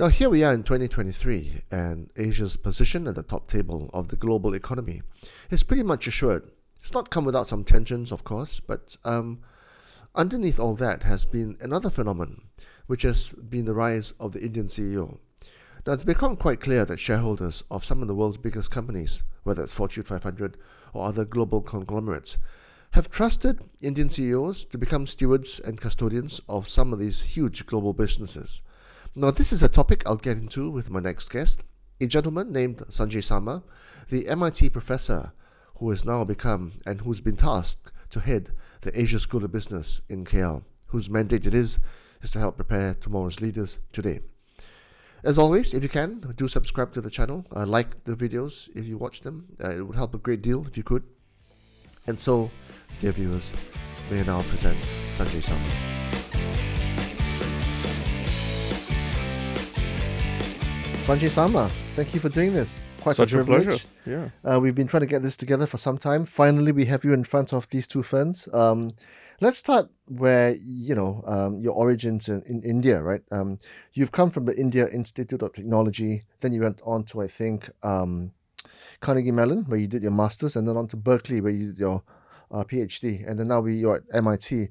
Now, here we are in 2023, and Asia's position at the top table of the global economy is pretty much assured. It's not come without some tensions, of course, but um, underneath all that has been another phenomenon, which has been the rise of the Indian CEO. Now, it's become quite clear that shareholders of some of the world's biggest companies, whether it's Fortune 500 or other global conglomerates, have trusted Indian CEOs to become stewards and custodians of some of these huge global businesses. Now, this is a topic I'll get into with my next guest, a gentleman named Sanjay Sarma, the MIT professor who has now become and who's been tasked to head the Asia School of Business in KL, whose mandate it is is to help prepare tomorrow's leaders today. As always, if you can, do subscribe to the channel, uh, like the videos if you watch them. Uh, it would help a great deal if you could. And so, dear viewers, may I now present Sanjay Sarma. Sanjay Sarma, thank you for doing this. Quite Such a a privilege. pleasure. Yeah. Uh, we've been trying to get this together for some time. Finally, we have you in front of these two friends. Um, let's start where you know um, your origins in, in India, right? Um, you've come from the India Institute of Technology. Then you went on to, I think, um, Carnegie Mellon, where you did your masters, and then on to Berkeley, where you did your uh, PhD, and then now we you're at MIT.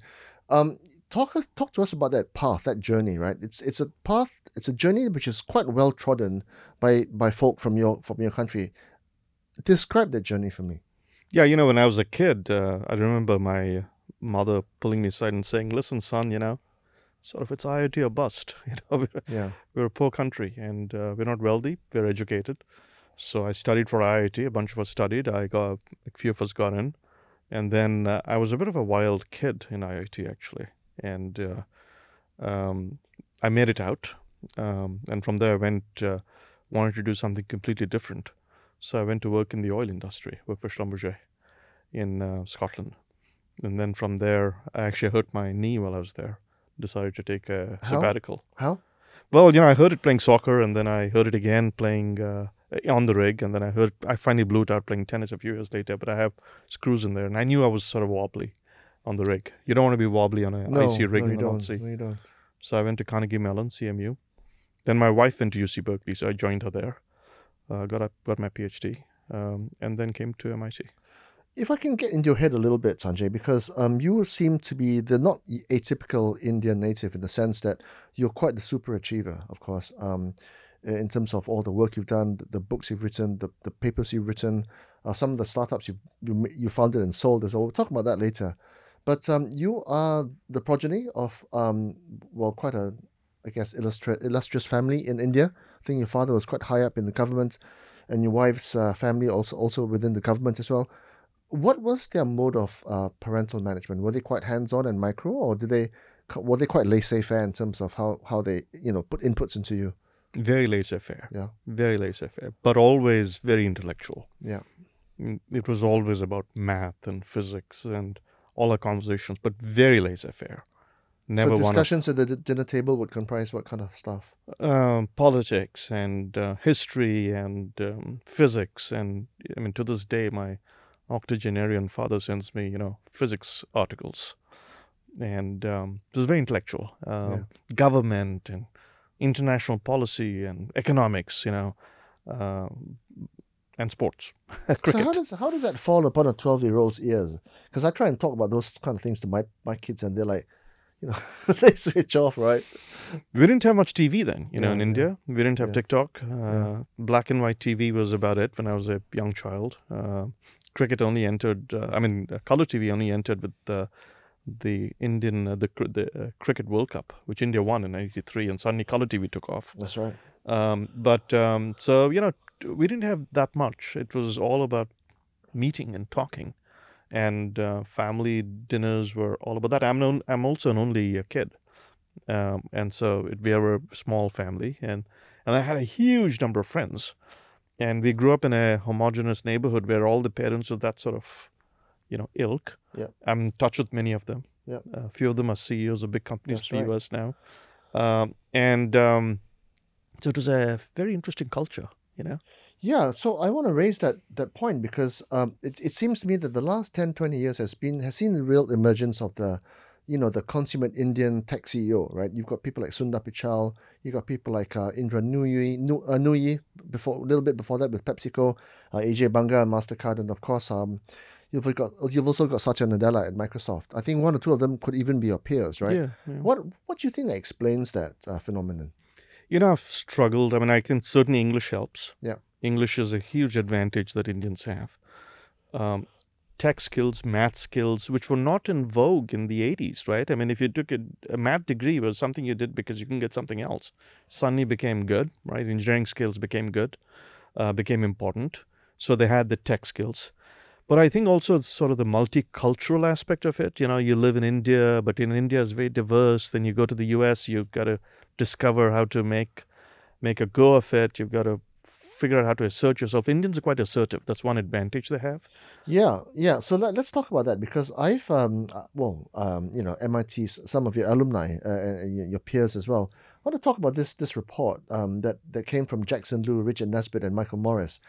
Um, talk us talk to us about that path, that journey, right? It's it's a path, it's a journey which is quite well trodden by by folk from your from your country. Describe that journey for me. Yeah, you know, when I was a kid, uh, I remember my mother pulling me aside and saying, "Listen, son, you know, sort of it's IIT or bust. You know, we're, Yeah. we're a poor country and uh, we're not wealthy. We're educated. So I studied for IIT. A bunch of us studied. I got a few of us got in, and then uh, I was a bit of a wild kid in IIT actually, and uh, um, I made it out. Um, and from there, I went uh, wanted to do something completely different. So I went to work in the oil industry, work for Schlumberger in uh, Scotland. And then from there, I actually hurt my knee while I was there. Decided to take a How? sabbatical. How? Well, you know, I heard it playing soccer, and then I heard it again playing uh, on the rig, and then I heard I finally blew it out playing tennis a few years later. But I have screws in there, and I knew I was sort of wobbly on the rig. You don't want to be wobbly on an No, icy rig no, in you the North don't. Sea. No, you don't. So I went to Carnegie Mellon, CMU. Then my wife went to UC Berkeley, so I joined her there. Uh, got up, got my PhD, um, and then came to MIT. If I can get into your head a little bit, Sanjay, because um, you seem to be the not atypical Indian native in the sense that you're quite the super achiever, of course, um, in terms of all the work you've done, the, the books you've written, the, the papers you've written, uh, some of the startups you, you you founded and sold well. We'll talk about that later. But um, you are the progeny of, um, well, quite a, I guess, illustra- illustrious family in India. I think your father was quite high up in the government, and your wife's uh, family also also within the government as well. What was their mode of uh, parental management? Were they quite hands-on and micro, or did they were they quite laissez-faire in terms of how, how they you know put inputs into you? Very laissez-faire, Yeah, very laissez-faire, but always very intellectual. yeah, Mm, It was always about math and physics and all our conversations, but very laissez-faire. Never so discussions at the d- dinner table would comprise what kind of stuff? um, politics and uh, history and um, physics. And I mean, to this day, my octogenarian father sends me, you know, physics articles. And um, it was very intellectual. Um, Government and international policy and economics, you know, um, and sports. Cricket. So how does how does that fall upon a twelve year old's ears? Because I try and talk about those kind of things to my my kids, and they're like, you know, they switch off, right? we didn't have much TV then, you know, Yeah, in yeah. India. We didn't have Yeah. TikTok. Uh. Black and white TV was about it when I was a young child. Uh, cricket only entered. Uh, I mean, uh, color TV only entered with the the Indian uh, the the uh, cricket World Cup, which India won in '83, and suddenly color TV took off. That's right. Um, but um, so you know, we didn't have that much. It was all about meeting and talking, and uh, family dinners were all about that. I'm non- I'm also an only kid, um, and so it, we were a small family, and and I had a huge number of friends, and we grew up in a homogenous neighborhood where all the parents were that sort of, you know, ilk. Yeah. I'm in touch with many of them. Yeah. a few of them are CEOs of big companies That's in the right. US now, um, and um, so it was a very interesting culture, you know. Yeah, so I want to raise that that point because um, it, it seems to me that the last 10, 20 years has been has seen the real emergence of the, you know, the consummate Indian tech CEO, right? You've got people like Sundar Pichai, you've got people like uh, Indra Nooyi, uh, Nooyi before a little bit before that with PepsiCo, uh, Ajay Banga and Mastercard, and of course, um, you've got you've also got Satya Nadella at Microsoft. I think one or two of them could even be your peers, right? Yeah, yeah. What What do you think that explains that uh, phenomenon? You know, I've struggled. I mean, I can certainly English helps. Yeah. English is a huge advantage that Indians have. Um, tech skills, math skills, which were not in vogue in the 80s, right? I mean, if you took a, a math degree, was something you did because you can get something else. Suddenly became good, right? Engineering skills became good, uh, became important. So they had the tech skills. But I think also it's sort of the multicultural aspect of it. You know, you live in India, but in India is very diverse. Then you go to the US, you've got to discover how to make make a go of it. You've got to figure out how to assert yourself. Indians are quite assertive. That's one advantage they have. Yeah, yeah. So let, us talk about that because I've, um, uh, well, um, you know, MIT, some of your alumni, uh, uh your peers as well. I want to talk about this this report um, that that came from Jackson Lu, Richard Nisbett, and Michael Morris.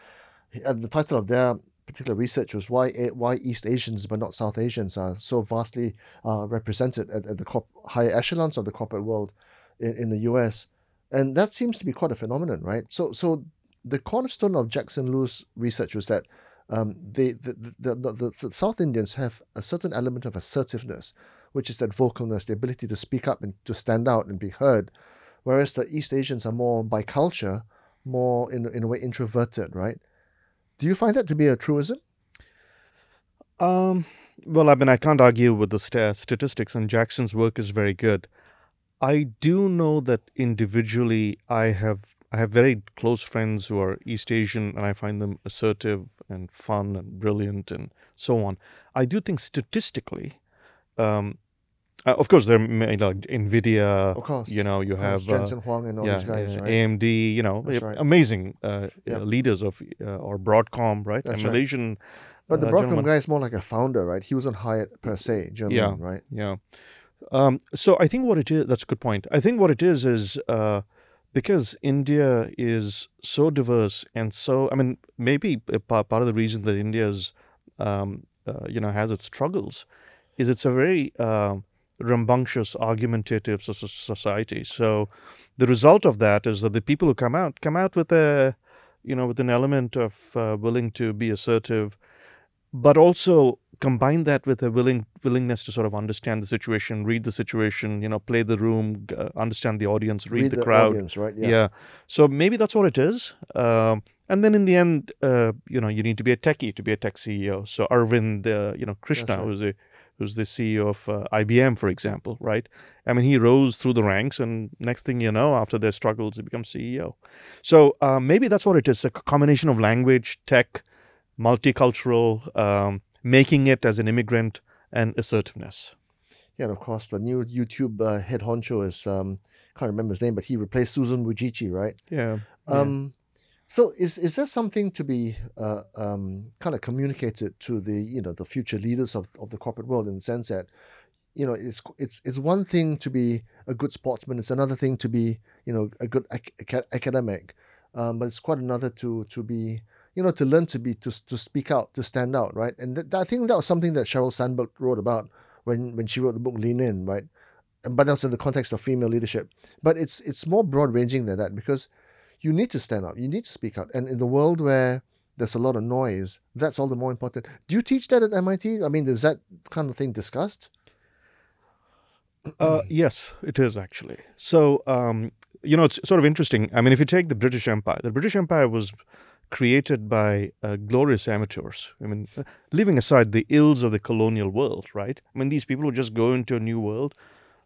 Uh, the title of their particular research was why why East Asians but not South Asians are so vastly uh, represented at, at the corp- higher echelons of the corporate world in, in the U.S. And that seems to be quite a phenomenon, right? So so the cornerstone of Jackson Lu's research was that um, they, the, the, the, the, South Indians have a certain element of assertiveness, which is that vocalness, the ability to speak up and to stand out and be heard, whereas the East Asians are more by culture, more in, in a way introverted, right? Do you find that to be a truism? Um, well, I mean, I can't argue with the st- statistics, and Jackson's work is very good. I do know that individually I have I have very close friends who are East Asian, and I find them assertive and fun and brilliant and so on. I do think statistically, um, uh, of course, there are like Nvidia. Of course, you know you have uh, Jensen Huang and all yeah, these guys, right? AMD. You know, right. amazing uh, yeah. leaders of uh, or Broadcom, right? That's Malaysian. Right. But the uh, Broadcom gentleman. guy is more like a founder, right? He wasn't hired per se, German, yeah, right? Yeah. Um, so I think what it is, that's a good point. I think what it is is uh, because India is so diverse and so, I mean, maybe part of the reason that India's, um, uh, you know, has its struggles is it's a very uh, rambunctious, argumentative society. So the result of that is that the people who come out come out with a, you know, with an element of uh, willing to be assertive, but also combine that with a willing willingness to sort of understand the situation, read the situation, you know, play the room, uh, understand the audience, read, read the, the, crowd. Audience, right? Yeah. yeah. So maybe that's what it is. Um, and then in the end, uh, you know, you need to be a techie to be a tech CEO. So Arvind, uh, you know, Krishna, right. who's a who's the CEO of uh, IBM, for example, right? I mean, he rose through the ranks, and next thing you know, after their struggles, he becomes CEO. So uh, maybe that's what it is: a combination of language, tech, multicultural. Um, making it as an immigrant and assertiveness. Yeah, and of course, the new YouTube uh, head honcho is um, can't remember his name, but he replaced Susan Wojcicki, right? Yeah. Um, yeah. So is is there something to be uh, um, kind of communicated to the you know the future leaders of, of the corporate world in the sense that you know it's it's it's one thing to be a good sportsman, it's another thing to be you know a good ac- academic, um, but it's quite another to to be you know, to learn to be to to speak out, to stand out, right? And th- I think that was something that Sheryl Sandberg wrote about when when she wrote the book Lean In, right? But that's in the context of female leadership. But it's it's more broad ranging than that because you need to stand up, you need to speak out, and in the world where there's a lot of noise, that's all the more important. Do you teach that at MIT? I mean, is that kind of thing discussed? Uh, yes, it is actually. So, um, you know, it's sort of interesting. I mean, if you take the British Empire, the British Empire was created by uh, glorious amateurs. I mean, uh, leaving aside the ills of the colonial world, right? I mean, these people would just go into a new world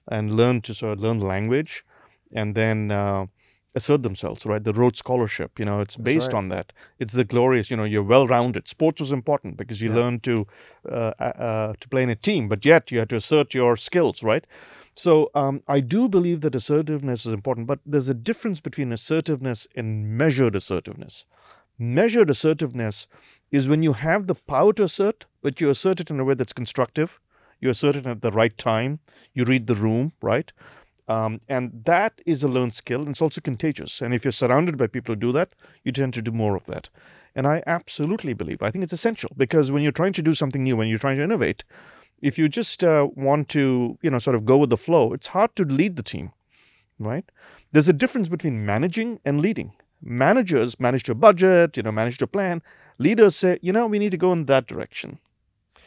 and learn to sort of learn language and then uh, assert themselves, right? The Rhodes Scholarship, you know, it's based right. on that. It's the glorious, you know, you're well rounded. Sports was important because you yeah. learn to uh, uh, to play in a team, but yet you had to assert your skills, right? So um, I do believe that assertiveness is important, but there's a difference between assertiveness and measured assertiveness. Measured assertiveness is when you have the power to assert, but you assert it in a way that's constructive. You assert it at the right time. You read the room, right? Um, and that is a learned skill, and it's also contagious. And if you're surrounded by people who do that, you tend to do more of that. And I absolutely believe, I think it's essential because when you're trying to do something new, when you're trying to innovate, if you just uh, want to, you know, sort of go with the flow, it's hard to lead the team, right? There's a difference between managing and leading. Managers manage your budget, you know, manage your plan. Leaders say, you know, we need to go in that direction,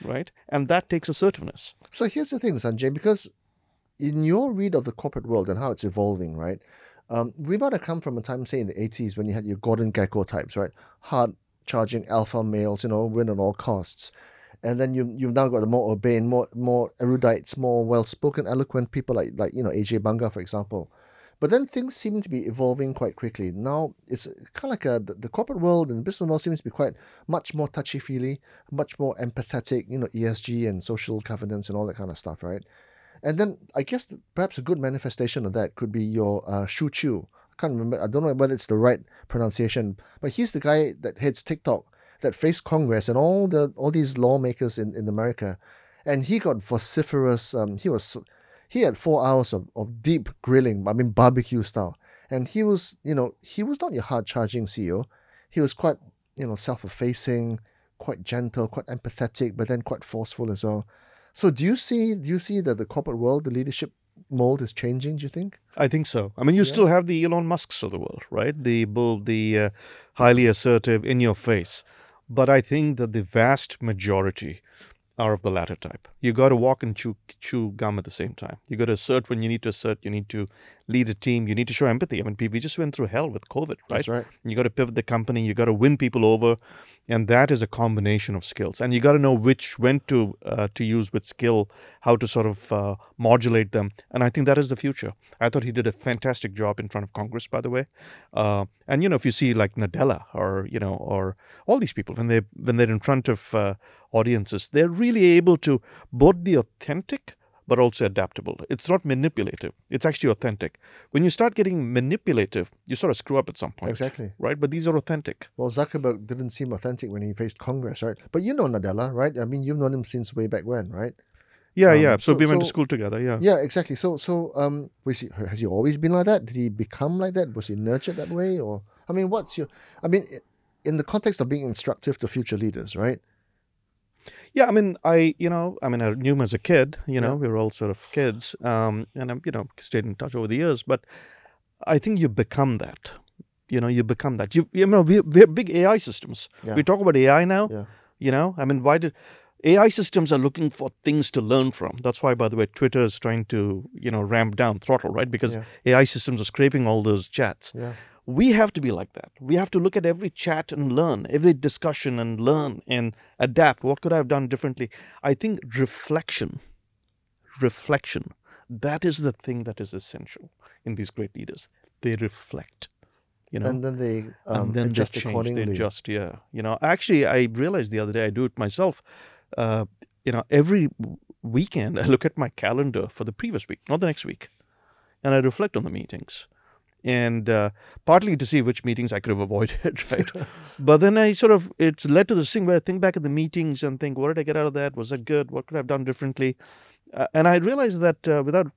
right? And that takes assertiveness. So here's the thing, Sanjay, because in your read of the corporate world and how it's evolving, right? Um, we might have come from a time, say, in the 80s when you had your Gordon Gekko types, right? Hard charging alpha males, you know, win at all costs. And then you, you've now got the more urbane, more more erudites, more well spoken, eloquent people like, like, you know, Ajay Banga, for example. But then things seem to be evolving quite quickly. Now it's kind of like a, the, the corporate world and the business world seems to be quite much more touchy feely, much more empathetic, you know, ESG and social governance and all that kind of stuff, right? And then I guess perhaps a good manifestation of that could be your uh, Chew. I can't remember. I don't know whether it's the right pronunciation, but he's the guy that heads TikTok that faced Congress and all the all these lawmakers in, in America, and he got vociferous. Um, he was he had four hours of, of deep grilling. I mean barbecue style, and he was you know he was not your hard charging CEO. He was quite you know self effacing, quite gentle, quite empathetic, but then quite forceful as well. So do you see do you see that the corporate world, the leadership mold is changing? Do you think? I think so. I mean, you yeah. still have the Elon Musk's of the world, right? The bull, the uh, highly assertive, in your face. But I think that the vast majority are of the latter type. You got to walk and chew, chew gum at the same time. You got to assert when you need to assert. You need to lead a team. You need to show empathy. I mean, we just went through hell with COVID, right? That's right. You got to pivot the company. You got to win people over, and that is a combination of skills. And you got to know which when to uh, to use with skill, how to sort of uh, modulate them. And I think that is the future. I thought he did a fantastic job in front of Congress, by the way. Uh, and you know, if you see like Nadella or you know, or all these people when they when they're in front of uh, audiences, they're really able to both be authentic but also adaptable. It's not manipulative. It's actually authentic. When you start getting manipulative, you sort of screw up at some point. Exactly. Right? But these are authentic. Well, Zuckerberg didn't seem authentic when he faced Congress, right? But you know Nadella, right? I mean, you've known him since way back when, right? Yeah, um, yeah. So, so, we went so, to school together. Yeah. Yeah, exactly. So, so um, was he, has he always been like that? Did he become like that? Was he nurtured that way, or I mean, what's your? I mean, in the context of being instructive to future leaders, right? Yeah, I mean, I you know, I mean, I knew him as a kid. You know, yeah. we were all sort of kids, um, and I'm you know stayed in touch over the years. But I think you become that. You know, you become that. You you know, we we're big AI systems. Yeah. We talk about AI now. Yeah. You know, I mean, why did AI systems are looking for things to learn from. That's why, by the way, Twitter is trying to you know ramp down throttle, right? Because. AI systems are scraping all those chats. Yeah we have to be like that. We have to look at every chat and learn, every discussion and learn and adapt. What could I have done differently? I think reflection, reflection, that is the thing that is essential in these great leaders. They reflect. You know, and then they um, and then adjust they change, accordingly. They adjust, yeah. You know, actually, I realized the other day I do it myself. Uh, you know, every weekend I look at my calendar for the previous week, not the next week, and I reflect on the meetings and uh, partly to see which meetings I could have avoided, right? but then I sort of it's led to this thing where I think back at the meetings and think, what did I get out of that? Was that good? What could I have done differently? Uh, and I realized that uh, without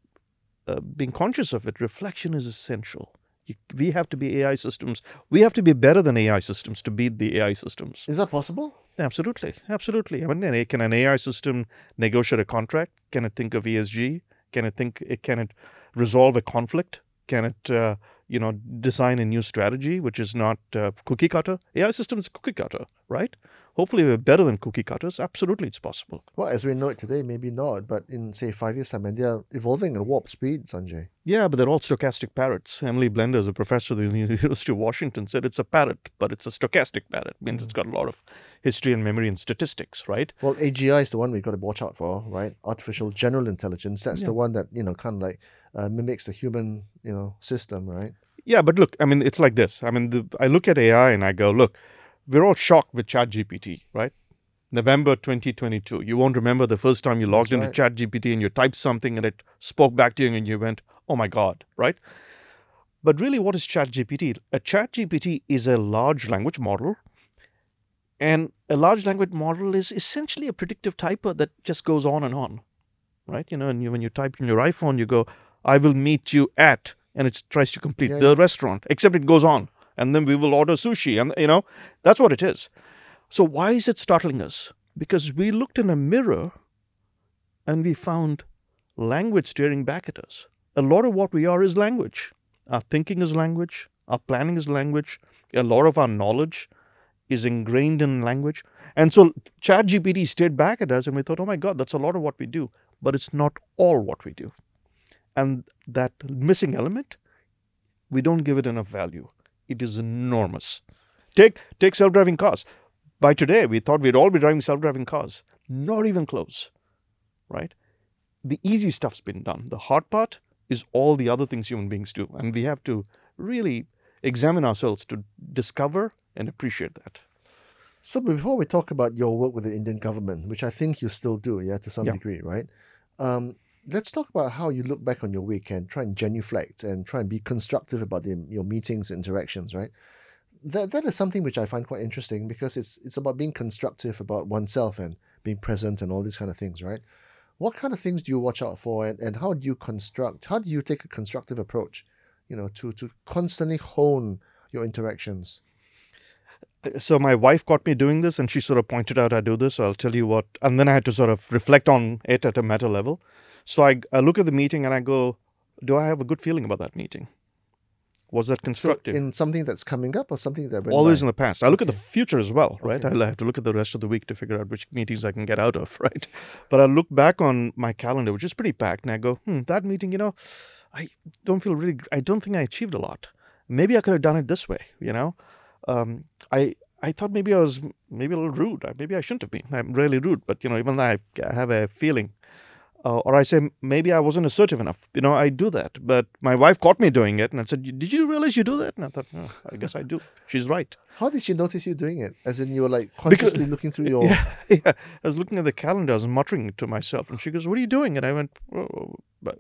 uh, being conscious of it, reflection is essential. You, we have to be AI systems. We have to be better than AI systems to beat the AI systems. Is that possible? Absolutely, absolutely. I mean, can an AI system negotiate a contract? Can it think of ESG? Can it think? Can it resolve a conflict? Can it, uh, you know, design a new strategy which is not uh, cookie cutter? AI systems cookie cutter, right? Hopefully, we're better than cookie cutters. Absolutely, it's possible. Well, as we know it today, maybe not, but in say five years' time, and they're evolving at warp speed, Sanjay. Yeah, but they're all stochastic parrots. Emily Bender is a professor at the University of Washington said it's a parrot, but it's a stochastic parrot. It means it's got a lot of history and memory and statistics, right? Well, AGI is the one we've got to watch out for, right? Artificial general intelligence. That's yeah. the one that you know, kind of like uh, mimics the human, you know, system, right? Yeah, but look, I mean, it's like this. I mean, the, I look at AI and I go, look, we're all shocked with ChatGPT, right? November 2022. You won't remember the first time you logged That's into right. ChatGPT and you typed something and it spoke back to you and you went, oh my God, right? But really, what is ChatGPT? A ChatGPT is a large language model. And a large language model is essentially a predictive typer that just goes on and on, right? You know, and you, when you type in your iPhone, you go, I will meet you at, and it tries to complete yeah, the yeah. restaurant, except it goes on and then we will order sushi. And, you know, that's what it is. So, why is it startling us? Because we looked in a mirror and we found language staring back at us. A lot of what we are is language. Our thinking is language, our planning is language, a lot of our knowledge is ingrained in language. And so ChatGPT stared back at us, and we thought, oh my God, that's a lot of what we do. But it's not all what we do. And that missing element, we don't give it enough value. It is enormous. Take, take self driving cars. By today, we thought we'd all be driving self driving cars. Not even close, right? The easy stuff's been done. The hard part is all the other things human beings do. And we have to really examine ourselves to discover and appreciate that. So before we talk about your work with the Indian government, which I think you still do, yeah, to some Yeah. degree, right? Um, let's talk about how you look back on your week and try and genuflect and try and be constructive about the, your meetings, interactions, right? That that is something which I find quite interesting because it's it's about being constructive about oneself and being present and all these kind of things, right? What kind of things do you watch out for and, and how do you construct how do you take a constructive approach, you know, to to constantly hone your interactions? Uh, so my wife caught me doing this and she sort of pointed out I do this. So I'll tell you what. And then I had to sort of reflect on it at a meta level. So I, I look at the meeting and I go, do I have a good feeling about that meeting? Was that So constructive? in something that's coming up or something that Always by? in the past. I look at the future as well, right? Okay. I'll have to look at the rest of the week to figure out which meetings I can get out of, right? But I look back on my calendar, which is pretty packed, and I go, hmm, that meeting, you know, I don't feel really, I don't think I achieved a lot. Maybe I could have done it this way, you know? Um, I, I thought maybe I was maybe a little rude. Maybe I shouldn't have been. I'm really rude, but you know, even I, I have a feeling, uh, or I say maybe I wasn't assertive enough. You know, I do that, but my wife caught me doing it, and I said, "Did you realize you do that?" And I thought, oh, I guess I do. She's right. How did she notice you doing it? As in, you were like consciously looking through your. Yeah, yeah. I was looking at the calendar, I was muttering to myself, and she goes, "What are you doing?" And I went, oh, but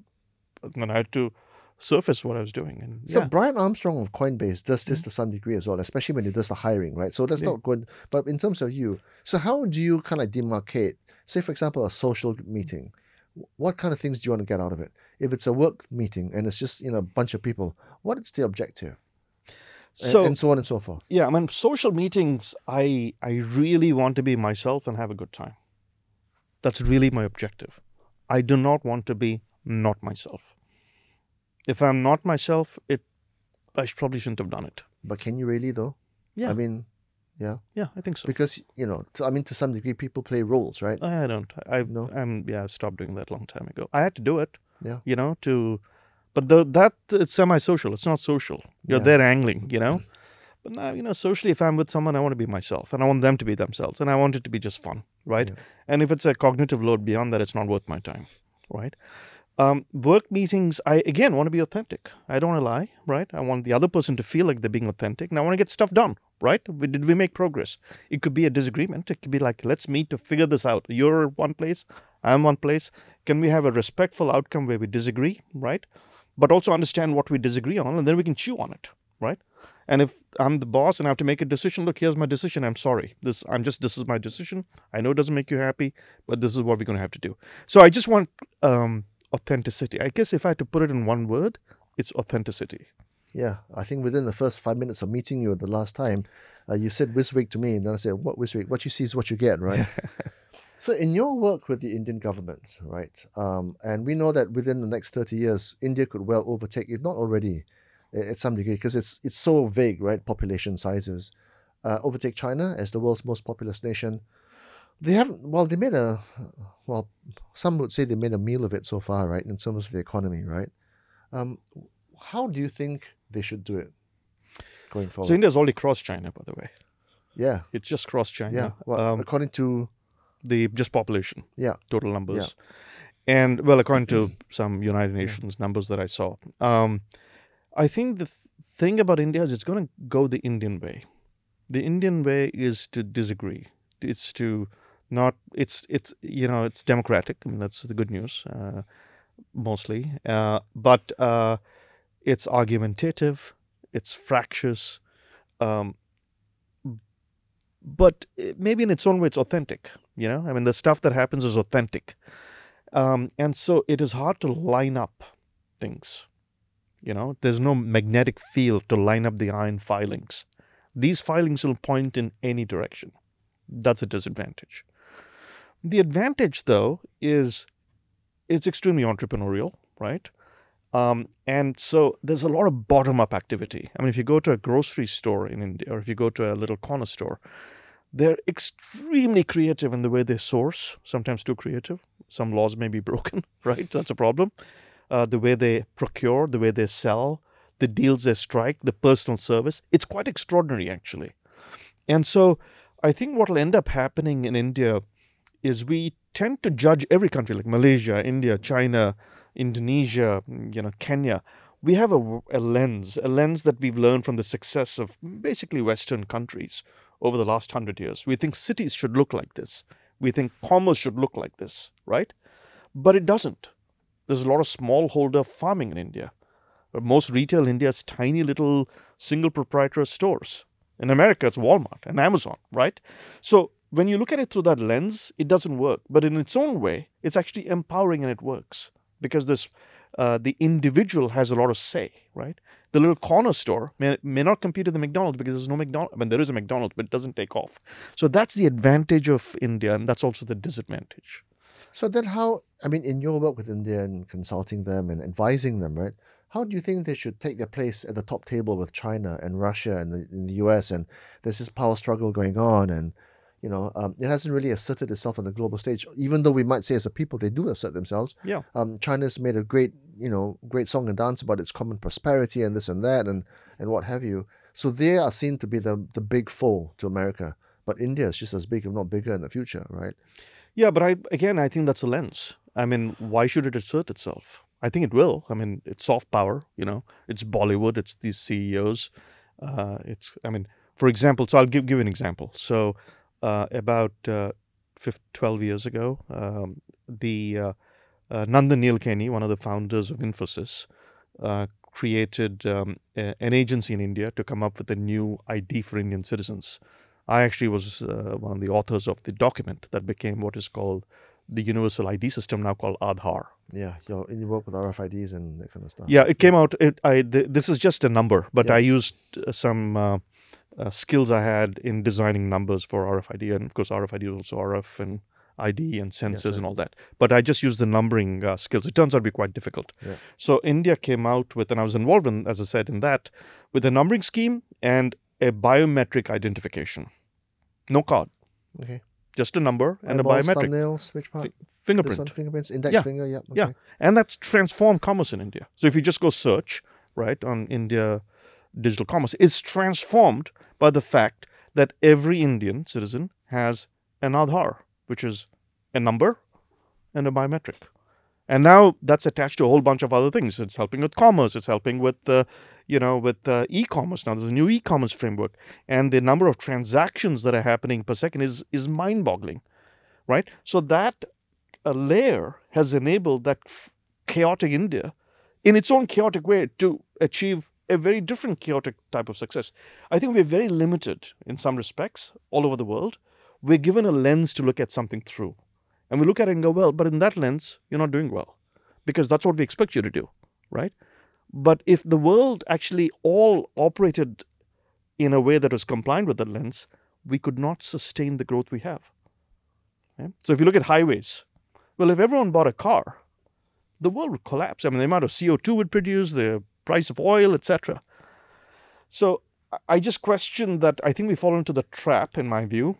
then I had to surface what I was doing, and So yeah. Brian Armstrong of Coinbase does this to some degree as well, especially when he does the hiring, right? So that's Yeah. not good. But in terms of you, so how do you kind of demarcate? Say, for example, a social meeting. What kind of things do you want to get out of it? If it's a work meeting and it's just you know a bunch of people, what is the objective? So and so on and so forth. yeah, I mean, social meetings, I I really want to be myself and have a good time. That's really my objective. I do not want to be not myself. If I'm not myself, it I probably shouldn't have done it. But can you really though? Yeah. I mean, yeah, Yeah, I think so. because you know, to, I mean, to some degree, people play roles, right? I don't. I've No? I'm yeah. I stopped doing that a long time ago. I had to do it. Yeah. You know to, but the that it's semi-social. It's not social. You're Yeah. there angling. You know. Mm-hmm. But now you know socially, if I'm with someone, I want to be myself, and I want them to be themselves, and I want it to be just fun, right? Yeah. And if it's a cognitive load beyond that, it's not worth my time, right? Um, work meetings, I again want to be authentic. I don't want to lie, right? I want the other person to feel like they're being authentic, and I want to get stuff done, right? We, did we make progress? It could be a disagreement. It could be like, let's meet to figure this out. You're one place, I'm one place. Can we have a respectful outcome where we disagree, right? But also understand what we disagree on, and then we can chew on it, right? And if I'm the boss and I have to make a decision, look, here's my decision. I'm sorry. This I'm just this is my decision. I know it doesn't make you happy, but this is what we're going to have to do. So I just want um, authenticity. I guess if I had to put it in one word, it's authenticity. Yeah, I think within the first five minutes of meeting you the last time, uh, you said WYSIWYG to me, and then I said, "What WYSIWYG? What you see is what you get," right? so, in your work with the Indian government, right, um, and we know that within the next thirty years, India could well overtake, if not already, at some degree, because it's it's so vague, right? Population sizes, uh, overtake China as the world's most populous nation. They haven't. Well, they made a. Well, some would say they made a meal of it so far, right? In terms of the economy, right? Um, how do you think they should do it going forward? So India's already crossed China, by the way. yeah, It's just crossed China. yeah. Well, um, according to the just population, yeah, total numbers, and well, according to some United Nations numbers that I saw, um, I think the th- thing about India is it's going to go the Indian way. The Indian way is to disagree. It's to not. It's it's you know it's democratic. I mean that's the good news, uh, mostly. Uh, but uh, it's argumentative. It's fractious. Um, but maybe in its own way, it's authentic. You know, I mean, the stuff that happens is authentic, um, and so it is hard to line up things. You know, there's no magnetic field to line up the iron filings. These filings will point in any direction. That's a disadvantage. The advantage, though, is it's extremely entrepreneurial, right? Um, and so there's a lot of bottom up activity. I mean, if you go to a grocery store in India or if you go to a little corner store, they're extremely creative in the way they source, sometimes too creative. Some laws may be broken, right? That's a problem. Uh, the way they procure, the way they sell, the deals they strike, the personal service. It's quite extraordinary, actually. And so I think what will end up happening in India is we tend to judge every country like Malaysia, India, China, Indonesia, you know, Kenya. We have a, a lens, a lens that we've learned from the success of basically Western countries over the last hundred years. We think cities should look like this. We think commerce should look like this, right? But it doesn't. There's a lot of smallholder farming in India. Most retail in India is tiny little single proprietor stores. In America, it's Walmart and Amazon, right? So when you look at it through that lens, it doesn't work. But in its own way, it's actually empowering and it works because this uh, the individual has a lot of say, right? The little corner store may, may not compete with the McDonald's because there's no McDonald's. I mean, there is a McDonald's, but it doesn't take off. So that's the advantage of India, and that's also the disadvantage. So then, how? I mean, in your work with India and consulting them and advising them, right? How do you think they should take their place at the top table with China and Russia and the, the US? And there's this power struggle going on, and you know, um, it hasn't really asserted itself on the global stage. Even though we might say as a people they do assert themselves. Yeah. Um, China's made a great, you know, great song and dance about its common prosperity and this and that and and what have you. So they are seen to be the the big foe to America. But India is just as big, if not bigger, in the future, right? Yeah, but I again I think that's a lens. I mean, why should it assert itself? I think it will. I mean, it's soft power. You know, it's Bollywood. It's these CEOs. Uh, it's. I mean, for example, so I'll give give an example. So about uh, 15, 12 years ago, um, the uh, uh, Nandan Nilekani, one of the founders of Infosys, uh, created um, a, an agency in India to come up with a new ID for Indian citizens. I actually was uh, one of the authors of the document that became what is called the universal ID system, now called Aadhaar. Yeah, you you work with RFIDs and that kind of stuff. Yeah, it came out. It, I th- this is just a number, but Yeah. I used uh, some uh, uh, skills I had in designing numbers for RFID, and of course RFID is also RF and ID and sensors sir. and all that. But I just used the numbering uh, skills. It turns out to be quite difficult. Yeah. So India came out with, and I was involved in, as I said, in that, with a numbering scheme and a biometric identification. No card, Okay. just a number and Eyeballs, a biometric thumbnails, which part? This fingerprint. one, fingerprints, index Yeah. finger. Yeah. Yeah, and that's transformed commerce in India. So if you just go search right on India digital commerce, is transformed by the fact that every Indian citizen has an Aadhaar, which is a number and a biometric. And now that's attached to a whole bunch of other things. It's helping with commerce. It's helping with, uh, you know, with uh, e-commerce. Now there's a new e-commerce framework, and the number of transactions that are happening per second is is mind-boggling, right? So that a layer has enabled that f- chaotic India, in its own chaotic way, to achieve a very different chaotic type of success. I think we're very limited in some respects all over the world. We're given a lens to look at something through. And we look at it and go, well, but in that lens, you're not doing well because that's what we expect you to do, right? But if the world actually all operated in a way that was compliant with the lens, we could not sustain the growth we have. Okay? So if you look at highways, well, if everyone bought a car, the world would collapse. I mean, the amount of CO2 would produce, the price of oil, etc. So I- just question that. I think we fall into the trap, in my view,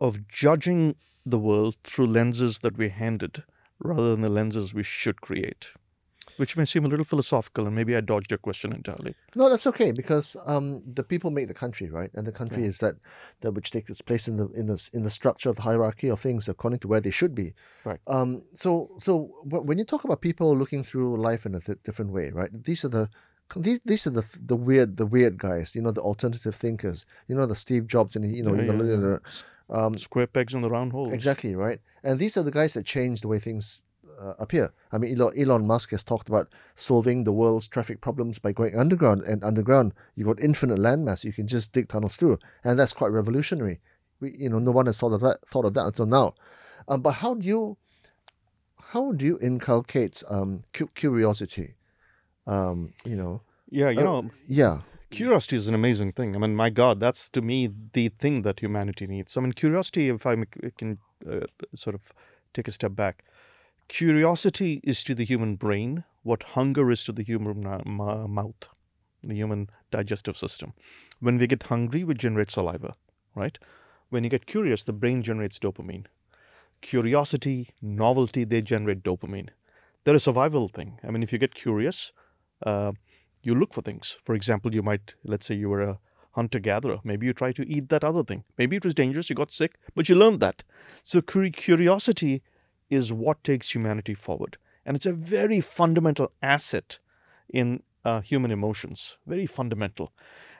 of judging the world through lenses that we're handed rather than the lenses we should create, which may seem a little philosophical, and maybe I dodged your question entirely. No, that's okay because um, the people make the country, right? And the country is that that which takes its place in the in the in the structure of the hierarchy of things according to where they should be. Right. Um. So so when you talk about people looking through life in a th- different way, right? These are the these these are the the weird the weird guys. You know the alternative thinkers. You know the Steve Jobs and you know Yeah, you know, yeah, yeah. um Square pegs on the round holes. Exactly right, and these are the guys that change the way things uh, appear. I mean, Elon, Elon Musk has talked about solving the world's traffic problems by going underground, and underground you've got infinite landmass. You can just dig tunnels through, and that's quite revolutionary. We, you know, no one has thought of that thought of that until now. Um, but how do you how do you inculcate um cu- curiosity? Um, you know, Yeah, you Uh, know, yeah, curiosity is an amazing thing. I mean, my God, that's to me the thing that humanity needs. I mean, curiosity, if I can uh, sort of take a step back, Curiosity is to the human brain what hunger is to the human mouth, the human digestive system. When we get hungry, we generate saliva, right? When you get curious, the brain generates dopamine. Curiosity, novelty, they generate dopamine. They're a survival thing. I mean, if you get curious, uh, you look for things. For example, you might, let's say you were a hunter gatherer. Maybe you try to eat that other thing. Maybe it was dangerous, you got sick, but you learned that. So curiosity is what takes humanity forward. And it's a very fundamental asset in uh, human emotions, very fundamental.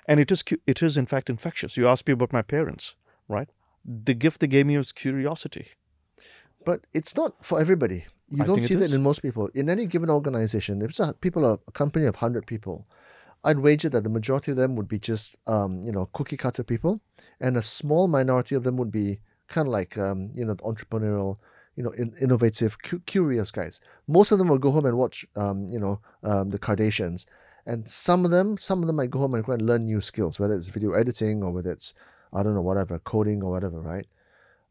And it is, it is, in fact, infectious. You asked me about my parents, right? The gift they gave me was curiosity. But it's not for everybody. You I don't see that in most people. In any given organization, if it's a, people are a company of 100 people, I'd wager that the majority of them would be just, um, you know, cookie cutter people, and a small minority of them would be kind of like, um, you know, entrepreneurial, you know, in, innovative, cu- curious guys. Most of them will go home and watch, um, you know, um, the Kardashians, and some of them, some of them might go home and go and learn new skills, whether it's video editing or whether it's, I don't know, whatever, coding or whatever, right?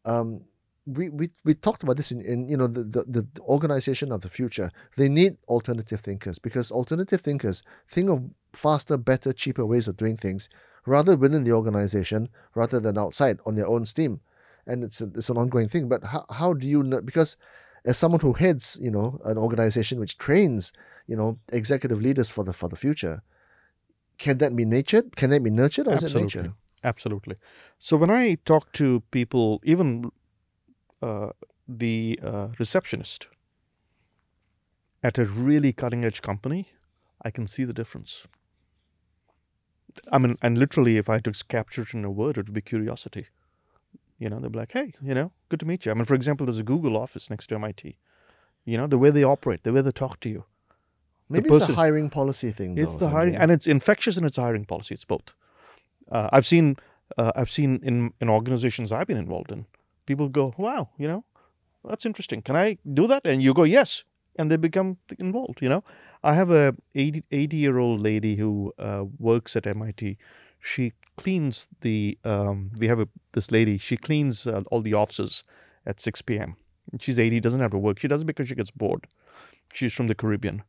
Um, we, we, we talked about this in, in you know the, the, the organization of the future. They need alternative thinkers because alternative thinkers think of faster, better, cheaper ways of doing things rather within the organization rather than outside on their own steam. And it's a, it's an ongoing thing. But how, how do you know? Because as someone who heads you know an organization which trains you know executive leaders for the for the future, can that be nurtured? Can that be nurtured or Absolutely. is it nature? Absolutely. So when I talk to people, even uh, the uh, receptionist at a really cutting edge company, I can see the difference. I mean, and literally, if I had to capture it in a word, it would be curiosity. You know, they'd be like, hey, you know, good to meet you. I mean, for example, there's a Google office next to MIT. You know, the way they operate, the way they talk to you. Maybe person, it's a hiring policy thing. Though, it's the hiring, and it's infectious and it's a hiring policy. It's both. Uh, I've seen, uh, I've seen in in organizations I've been involved in, people go, wow, you know, that's interesting. Can I do that? And you go, yes. And they become involved, you know. I have a 80, 80 year old lady who uh, works at MIT. She cleans the, um, we have a, this lady, she cleans uh, all the offices at 6 p.m. She's 80, doesn't have to work. She does it because she gets bored. She's from the Caribbean.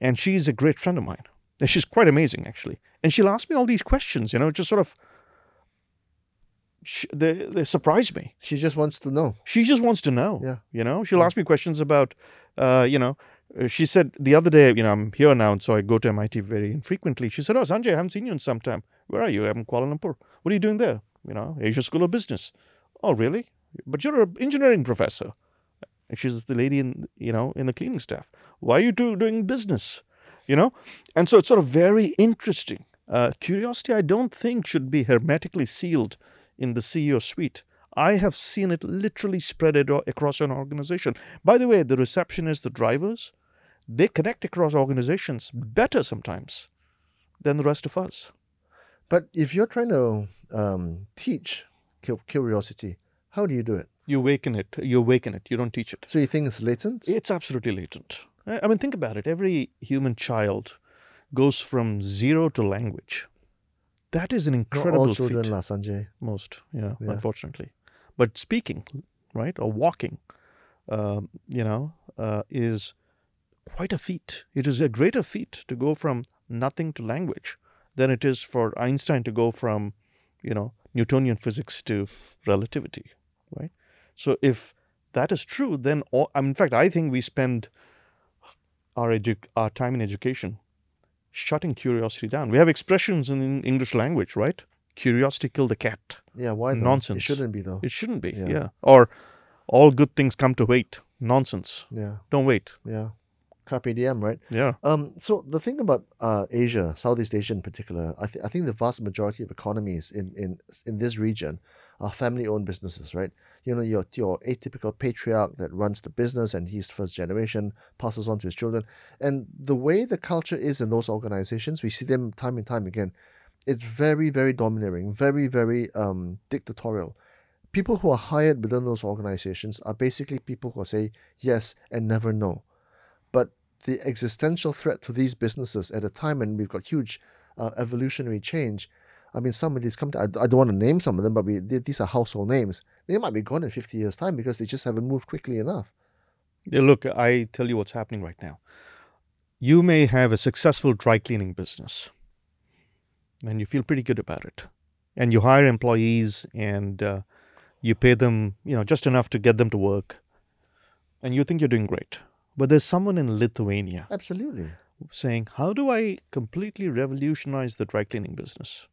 And she's a great friend of mine. And she's quite amazing, actually. And she'll ask me all these questions, you know, just sort of she, they they surprise me. She just wants to know. She just wants to know. Yeah. You know, she'll ask me questions about, uh, you know, she said the other day, you know, I'm here now, and so I go to MIT very infrequently. She said, "Oh, Sanjay, I haven't seen you in some time. Where are you? I'm in Kuala Lumpur. What are you doing there? You know, Asia School of Business. Oh, really? But you're an engineering professor." And she's the lady in, you know, in the cleaning staff. Why are you doing business? You know, and so it's sort of very interesting. Uh, curiosity, I don't think, should be hermetically sealed in the CEO suite. I have seen it literally spread across an organization. By the way, the receptionists, the drivers, they connect across organizations better sometimes than the rest of us. But if you're trying to um, teach curiosity, how do you do it? You awaken it. You awaken it. You don't teach it. So you think it's latent? It's absolutely latent. I mean, think about it. Every human child goes from zero to language. That is an incredible Not all children feat. La, Sanjay. Most, yeah, yeah, unfortunately. But speaking, right, or walking, uh, you know, uh, is quite a feat. It is a greater feat to go from nothing to language than it is for Einstein to go from, you know, Newtonian physics to relativity, right? So if that is true, then all, in fact, I think we spend our edu- our time in education shutting curiosity down. We have expressions in English language, right? Curiosity killed the cat. Yeah, why though? Nonsense. It shouldn't be though. It shouldn't be. Yeah. yeah. Or all good things come to wait. Nonsense. Yeah. Don't wait. Yeah. Carpe diem, right? Yeah. Um. So the thing about uh, Asia, Southeast Asia in particular, I, th- I think the vast majority of economies in, in in this region are family-owned businesses, right? You know, your your atypical patriarch that runs the business and he's first generation, passes on to his children. And the way the culture is in those organizations, we see them time and time again. It's very, very domineering, very, very um, dictatorial. People who are hired within those organizations are basically people who say yes and never no. The existential threat to these businesses at a time when we've got huge uh, evolutionary change I mean, some of these companies, I, I don't want to name some of them, but we, these are household names. They might be gone in 50 years' time because they just haven't moved quickly enough. Yeah, look, I tell you what's happening right now. You may have a successful dry cleaning business and you feel pretty good about it. And you hire employees and uh, you pay them, you know, just enough to get them to work. And you think you're doing great. But there's someone in Lithuania Absolutely. saying, How do I completely revolutionize the dry cleaning business?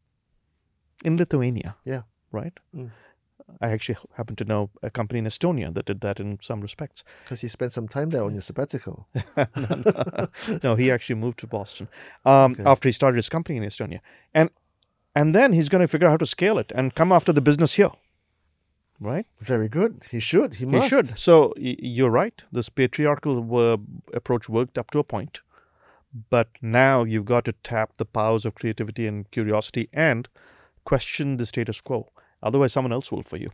In Lithuania. Yeah. Right? Mm. I actually happen to know a company in Estonia that did that in some respects. Because he spent some time there on your sabbatical. no, he actually moved to Boston um, Okay. after he started his company in Estonia, and and then he's going to figure out how to scale it and come after the business here, right? Very good. He should. He must. He should. So you're right. This patriarchal approach worked up to a point, but now you've got to tap the powers of creativity and curiosity and question the status quo. Otherwise, someone else will for you.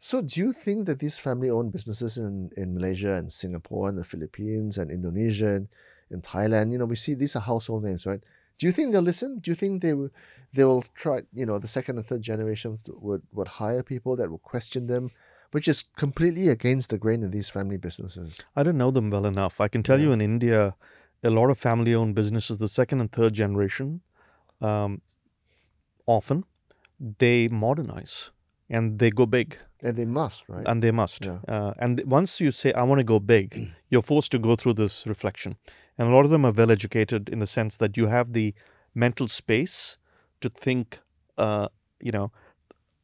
So, do you think that these family-owned businesses in, in Malaysia and Singapore and the Philippines and Indonesia and in Thailand, you know, we see these are household names, right? Do you think they'll listen? Do you think they will, they will try, you know, the second and third generation would, would hire people that will question them, which is completely against the grain in these family businesses? I don't know them well enough. I can tell you in India, a lot of family owned businesses, the second and third generation, um, often they modernize and they go big And they must, right? and they must. Yeah. Uh, and once you say, I want to go big, you're forced to go through this reflection. And a lot of them are well educated in the sense that you have the mental space to think, uh, you know,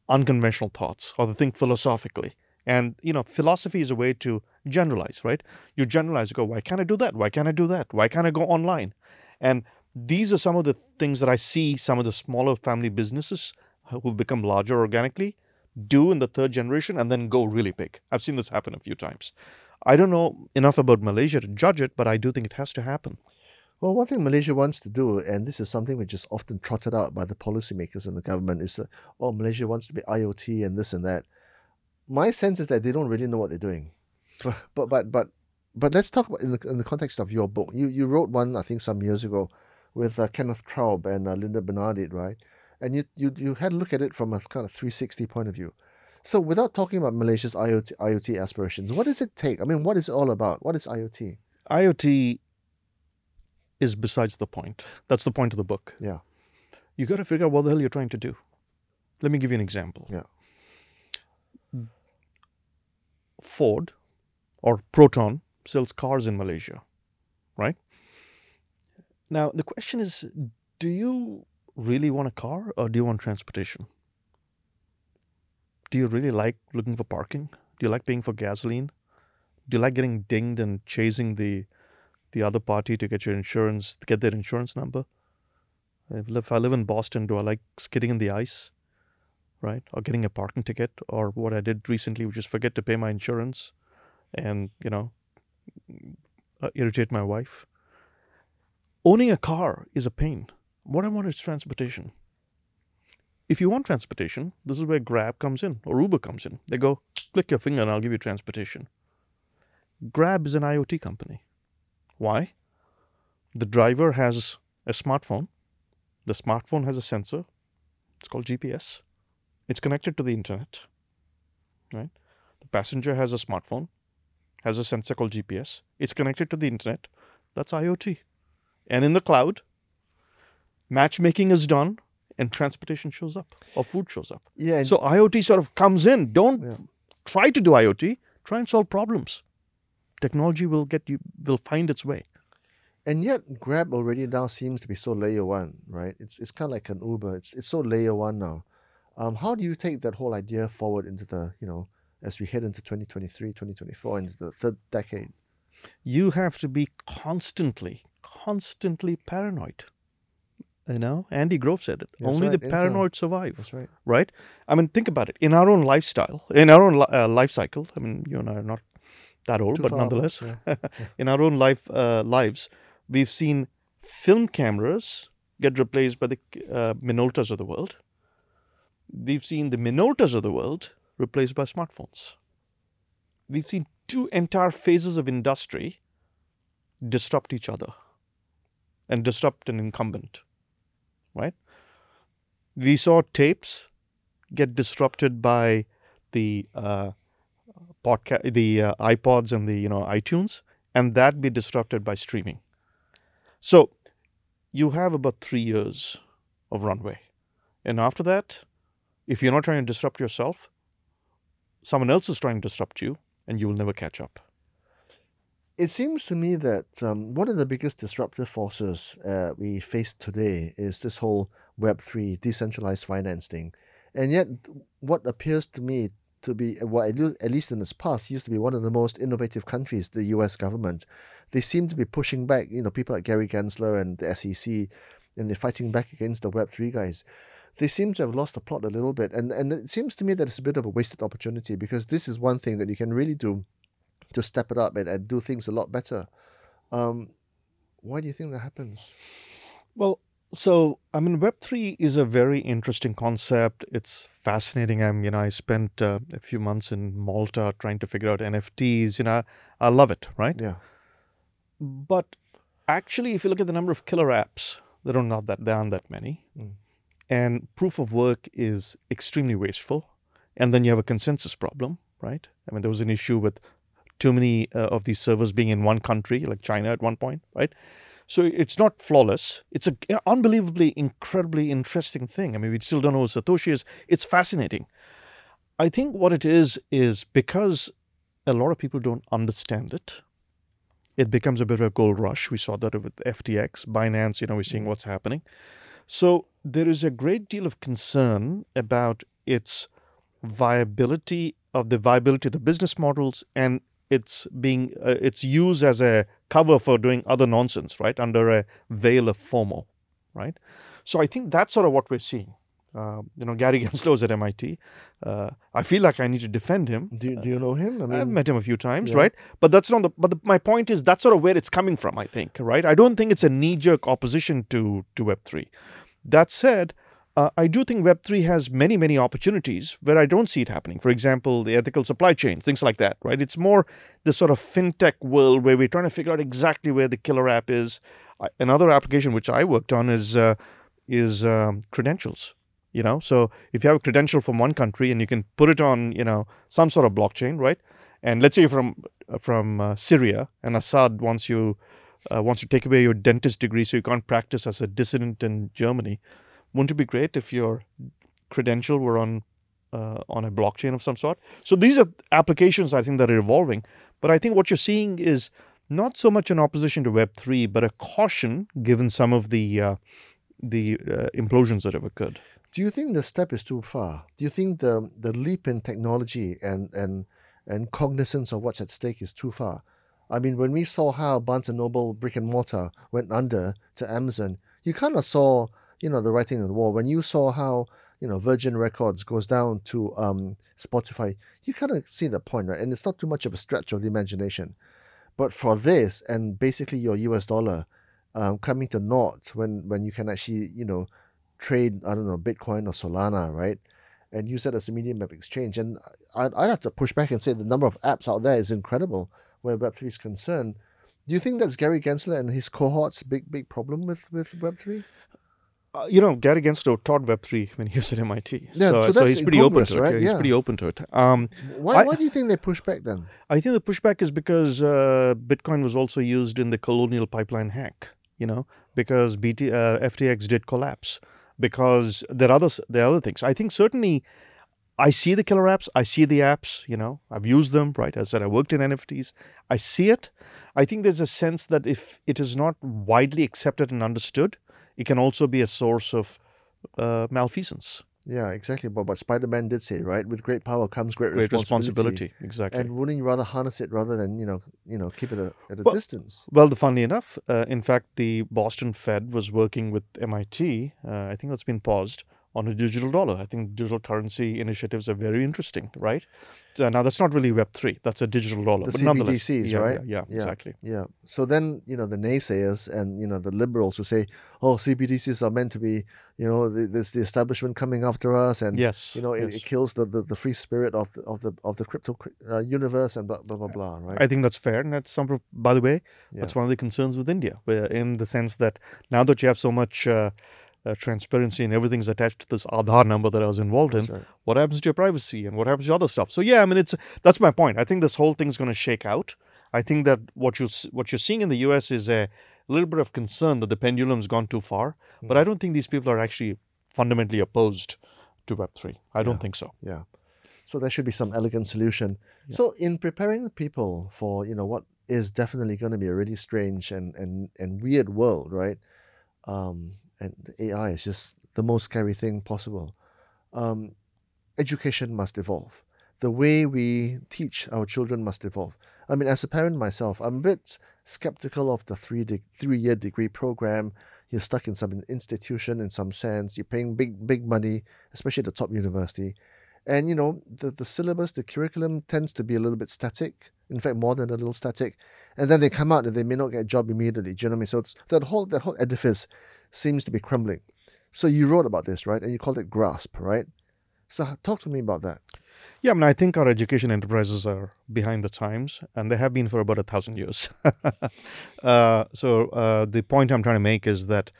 unconventional thoughts or to think philosophically. And, you know, philosophy is a way to generalize, right? You generalize, you go, why can't I do that? Why can't I do that? Why can't I go online? And these are some of the things that I see some of the smaller family businesses who've become larger organically do in the third generation and then go really big. I've seen this happen a few times. I don't know enough about Malaysia to judge it, but I do think it has to happen. Well, one thing Malaysia wants to do, and this is something which is often trotted out by the policymakers and the government, is that, oh, Malaysia wants to be IoT and this and that. My sense is that they don't really know what they're doing. But but but but, let's talk about in the, in the context of your book. You you wrote one I think some years ago with uh, Kenneth Traub and uh, Linda Bernardi, right? And you, you you had a look at it from a kind of 360 point of view. So without talking about Malaysia's IoT IoT aspirations, what does it take? I mean, what is it all about? What is IoT? IoT is besides the point. That's the point of the book. Yeah. You got to figure out what the hell you're trying to do. Let me give you an example. Yeah. Ford or Proton sells cars in Malaysia, right? Now, the question is do you really want a car or do you want transportation? Do you really like looking for parking? Do you like paying for gasoline? Do you like getting dinged and chasing the the other party to get your insurance, to get their insurance number? If I live in Boston, do I like skidding in the ice, right? Or getting a parking ticket, or what I did recently, which is forget to pay my insurance, and you know, uh, irritate my wife. Owning a car is a pain. What I want is transportation. If you want transportation, this is where Grab comes in or Uber comes in. They go, click your finger and I'll give you transportation. Grab is an IoT company. Why? The driver has a smartphone. The smartphone has a sensor. It's called GPS. It's connected to the internet. Right? The passenger has a smartphone, has a sensor called GPS. It's connected to the internet. That's IoT. And in the cloud, matchmaking is done and transportation shows up or food shows up. Yeah. So IoT sort of comes in. Don't Yeah. try to do IoT. Try and solve problems. Technology will get you will find its way. And yet, Grab already now seems to be so layer one, right? It's it's kind of like an Uber. It's it's so layer one now. Um, how do you take that whole idea forward into the you know as we head into 2023, 2024, into the third decade? You have to be constantly, constantly paranoid. You know, Andy Grove said it. That's Only right, the Intel. paranoid survive. That's right. right? I mean, think about it. In our own lifestyle, in our own uh, life cycle, I mean, you and I are not that old, Too but nonetheless, yeah. in our own life uh, lives, we've seen film cameras get replaced by the uh, Minoltas of the world. We've seen the Minoltas of the world replaced by smartphones. We've seen two entire phases of industry disrupt each other and disrupt an incumbent, right? We saw tapes get disrupted by the uh, podcast, the uh, iPods and the you know iTunes, and that be disrupted by streaming. So you have about three years of runway, and after that, if you're not trying to disrupt yourself, someone else is trying to disrupt you, and you will never catch up. It seems to me that um, one of the biggest disruptive forces uh, we face today is this whole Web3 decentralized finance thing. And yet, what appears to me to be, well, at least in its past, used to be one of the most innovative countries, the US government. They seem to be pushing back, you know, people like Gary Gensler and the SEC, and they're fighting back against the Web3 guys. They seem to have lost the plot a little bit. And, and it seems to me that it's a bit of a wasted opportunity because this is one thing that you can really do to step it up and, and do things a lot better. Um, why do you think that happens? Well, so I mean, Web three is a very interesting concept. It's fascinating. I'm, you know, I spent uh, a few months in Malta trying to figure out NFTs. You know, I love it, right? Yeah. But actually, if you look at the number of killer apps, there are not that there aren't that many, mm. and proof of work is extremely wasteful. And then you have a consensus problem, right? I mean, there was an issue with too many uh, of these servers being in one country, like China at one point, right? So it's not flawless. It's an unbelievably, incredibly interesting thing. I mean, we still don't know who Satoshi is. It's fascinating. I think what it is is because a lot of people don't understand it. It becomes a bit of a gold rush. We saw that with FTX, Binance. You know, we're seeing mm. what's happening. So there is a great deal of concern about its viability of the viability of the business models and it's being uh, it's used as a cover for doing other nonsense right under a veil of FOMO right? So I think that's sort of what we're seeing. Uh, you know Gary Gensler was at MIT uh, I feel like I need to defend him. Do, do you know him? I mean, I've met him a few times yeah. right? But that's not the but the, my point is that's sort of where it's coming from I think right? I don't think it's a knee jerk opposition to to web3 that said uh, I do think Web3 has many, many opportunities where I don't see it happening. For example, the ethical supply chains, things like that, right? It's more the sort of fintech world where we're trying to figure out exactly where the killer app is. Another application which I worked on is uh, is um, credentials. You know, so if you have a credential from one country and you can put it on, you know, some sort of blockchain, right? And let's say you're from from uh, Syria and Assad wants you uh, wants to take away your dentist degree so you can't practice as a dissident in Germany wouldn't it be great if your credential were on uh, on a blockchain of some sort? So these are applications I think that are evolving. But I think what you're seeing is not so much an opposition to Web three, but a caution given some of the uh, the uh, implosions that have occurred. Do you think the step is too far? Do you think the the leap in technology and and and cognizance of what's at stake is too far? I mean, when we saw how Barnes and Noble brick and mortar went under to Amazon, you kind of saw you know the writing on the wall. When you saw how you know Virgin Records goes down to um, Spotify, you kind of see the point, right? And it's not too much of a stretch of the imagination. But for this and basically your US dollar um, coming to naught when when you can actually you know trade I don't know Bitcoin or Solana, right? And use that as a medium of exchange. And I'd, I'd have to push back and say the number of apps out there is incredible where Web3 is concerned. Do you think that's Gary Gensler and his cohort's big, big problem with, with Web3? Uh, you know, Gary Gensler taught Web3 when he was at MIT. Yeah, so, so, so he's pretty open to it. Right? He's pretty open to it. Um, why, I, why do you think they push back then? I think the pushback is because uh, Bitcoin was also used in the colonial pipeline hack, you know, because BT, uh, FTX did collapse, because there are, other, there are other things. I think certainly I see the killer apps. I see the apps, you know, I've used them, right? As I said, I worked in NFTs. I see it. I think there's a sense that if it is not widely accepted and understood, it can also be a source of uh, malfeasance. Yeah, exactly. But what Spider Man did say, right? With great power comes great, great responsibility. responsibility. Exactly. And wouldn't you rather harness it rather than you know, you know, keep it a, at a well, distance? Well, the funnily enough, uh, in fact, the Boston Fed was working with MIT. Uh, I think that's been paused on a digital dollar. I think digital currency initiatives are very interesting, right? Uh, now that's not really Web three; that's a digital dollar. The but CBDCs, yeah, right? Yeah, yeah, exactly. Yeah. So then you know the naysayers and you know the liberals who say, "Oh, CBDCs are meant to be, you know, there's the establishment coming after us, and yes, you know, yes. It, it, kills the, the, the, free spirit of the of the of the crypto uh, universe and blah blah blah blah." Right? I think that's fair, and that's some. By the way, yeah. that's one of the concerns with India, where in the sense that now that you have so much. Uh, uh, transparency and everything's attached to this Aadhaar number that I was involved in, right. what happens to your privacy and what happens to other stuff? So yeah, I mean, it's that's my point. I think this whole thing's going to shake out. I think that what you what you're seeing in the U.S. is a little bit of concern that the pendulum's gone too far, but I don't think these people are actually fundamentally opposed to Web three. I don't think so. Yeah. So there should be some elegant solution. So in preparing the people for, you know, what is definitely going to be a really strange and, and, and weird world, right? Um, and AI is just the most scary thing possible. Um, education must evolve. The way we teach our children must evolve. I mean, as a parent myself, I'm a bit skeptical of the three de- three year degree program. You're stuck in some institution in some sense. You're paying big big money, especially at the top university. And you know, the, the syllabus, the curriculum tends to be a little bit static. In fact, more than a little static. And then they come out and they may not get a job immediately. Do you know what I mean? So that whole that whole edifice seems to be crumbling. So you wrote about this, right? And you called it grasp, right? So talk to me about that. Yeah, I mean, I think our education enterprises are behind the times, and they have been for about a thousand years. uh, so uh, the point I'm trying to make is that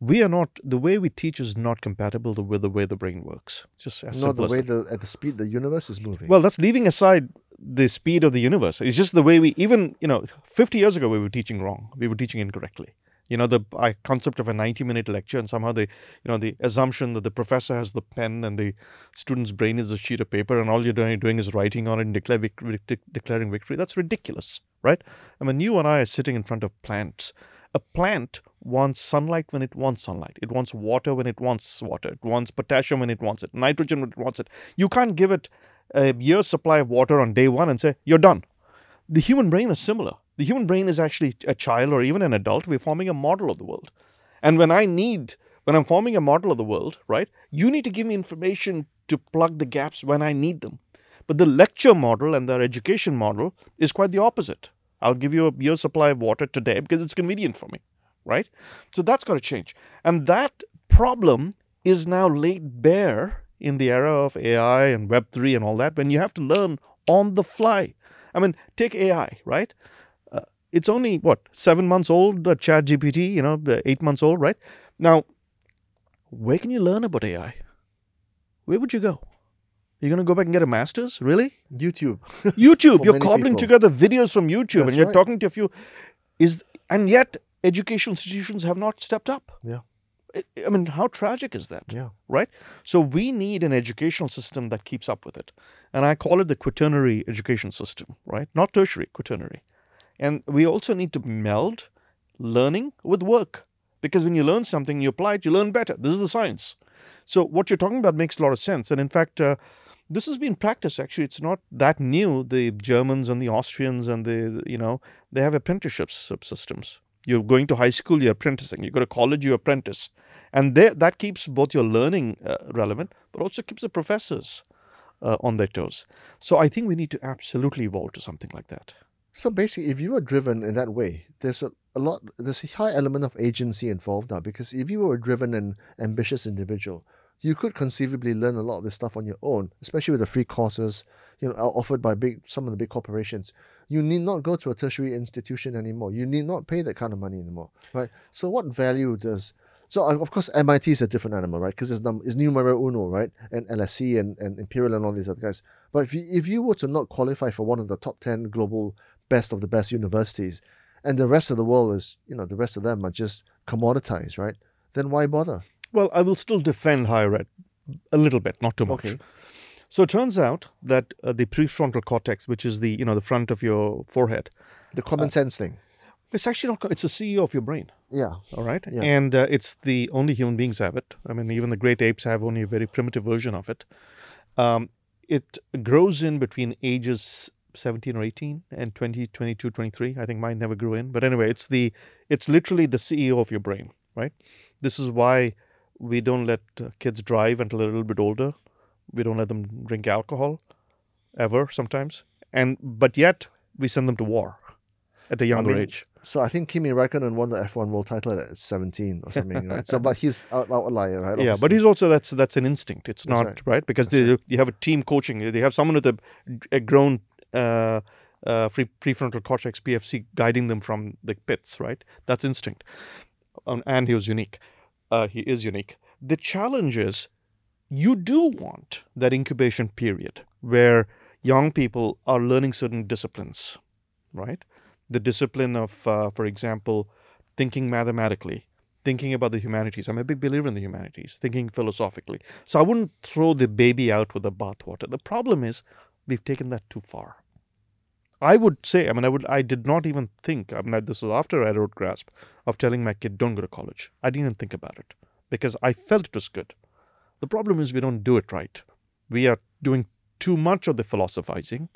we are not the way we teach is not compatible with the way the brain works. Just as Not the way the at the speed the universe is moving. Well, that's leaving aside the speed of the universe. It's just the way we even you know 50 years ago we were teaching wrong. We were teaching incorrectly. You know the I, concept of a 90 minute lecture and somehow the you know the assumption that the professor has the pen and the student's brain is a sheet of paper and all you're doing, doing is writing on it and declare vic- vic- declaring victory. That's ridiculous, right? I mean, you and I are sitting in front of plants. A plant wants sunlight when it wants sunlight. It wants water when it wants water. It wants potassium when it wants it. Nitrogen when it wants it. You can't give it a year's supply of water on day one and say, you're done. The human brain is similar. The human brain is actually a child or even an adult. We're forming a model of the world. And when I need, when I'm forming a model of the world, right, you need to give me information to plug the gaps when I need them. But the lecture model and the education model is quite the opposite. I'll give you a year's supply of water today because it's convenient for me, right? So that's got to change. And that problem is now laid bare in the era of AI and Web3 and all that when you have to learn on the fly. I mean, take AI, right? Uh, it's only, what, seven months old, the chat GPT, you know, eight months old, right? Now, where can you learn about AI? Where would you go? You're going to go back and get a master's? Really? YouTube. YouTube. You're cobbling people. together videos from YouTube That's and you're right. talking to a few. Is and yet educational institutions have not stepped up. Yeah. I, I mean, how tragic is that? Yeah. Right. So we need an educational system that keeps up with it, and I call it the quaternary education system. Right, not tertiary, quaternary, and we also need to meld learning with work because when you learn something, you apply it, you learn better. This is the science. So what you're talking about makes a lot of sense, and in fact. Uh, this has been practiced actually. It's not that new. The germans and the austrians and the you know they have apprenticeship systems. You're going to high school you're apprenticing. You go to college you apprentice. And that keeps both your learning uh, relevant but also keeps the professors uh, on their toes. So i think we need to absolutely evolve to something like that. So basically, if you were driven in that way, there's a, a lot, there's a high element of agency involved now. Because if you were a driven and ambitious individual, you could conceivably learn a lot of this stuff on your own, especially with the free courses, you know, offered by big some of the big corporations. You need not go to a tertiary institution anymore. You need not pay that kind of money anymore, right? So what value does so of course MIT is a different animal, right? Because it's, num- it's numero uno, right? And LSE and, and Imperial and all these other guys. But if you, if you were to not qualify for one of the top ten global best of the best universities, and the rest of the world is, you know, the rest of them are just commoditized, right? Then why bother? Well i will still defend higher ed a little bit not too much Okay. so it turns out that uh, the prefrontal cortex which is the you know the front of your forehead The common sense thing. it's actually not it's the ceo of your brain Yeah. all right Yeah. and uh, it's the only human beings have it i mean even the great apes have only a very primitive version of it um, it grows in between ages 17 or 18 and 20 22 23 i think mine never grew in but anyway it's the it's literally the ceo of your brain right this is why we don't let kids drive until they're a little bit older we don't let them drink alcohol ever sometimes and but yet we send them to war at a younger mean, age So I think Kimi Räikkönen won the F1 world title at 17 or something, right? So, but he's out, outlier, right? Yeah, but he's also that's that's an instinct. It's That's not right. right, because they, you have a team coaching. They have someone with a, a grown uh, uh, free prefrontal cortex (PFC) guiding them from the pits. Right, that's instinct, um, and he was unique. Uh, he is unique. The challenge is you do want that incubation period where young people are learning certain disciplines, right? The discipline of, uh, for example, thinking mathematically, thinking about the humanities. I'm a big believer in the humanities, thinking philosophically. So I wouldn't throw the baby out with the bathwater. The problem is we've taken that too far. I would say, I mean, I would, I did not even think. I mean, this was after I wrote Grasp of telling my kid, "Don't go to college." I didn't even think about it because I felt it was good. The problem is we don't do it right. We are doing too much of the philosophizing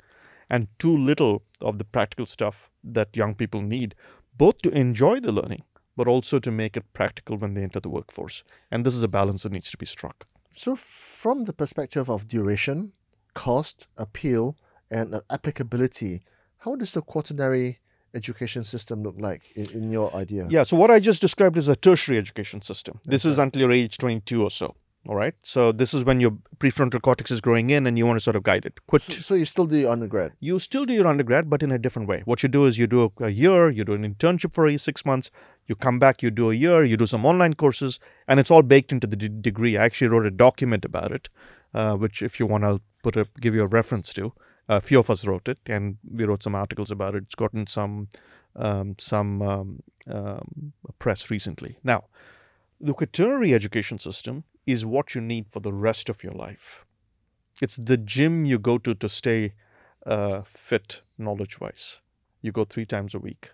and too little of the practical stuff that young people need, both to enjoy the learning, but also to make it practical when they enter the workforce. And this is a balance that needs to be struck. So, from the perspective of duration, cost, appeal, and applicability, how does the quaternary education system look like in, in your idea? Yeah, so what I just described is a tertiary education system. This is until your age 22 or so. All right. So this is when your prefrontal cortex is growing in and you want to sort of guide it. Quit. So, so, you still do your undergrad? You still do your undergrad, but in a different way. What you do is you do a, a year, you do an internship for a, six months, you come back, you do a year, you do some online courses, and it's all baked into the d- degree. I actually wrote a document about it, uh, which if you want, I'll put a, give you a reference to. A few of us wrote it, and we wrote some articles about it. It's gotten some um, some um, um, press recently. Now, the quaternary education system is what you need for the rest of your life. It's the gym you go to to stay uh, fit knowledge wise. You go three times a week,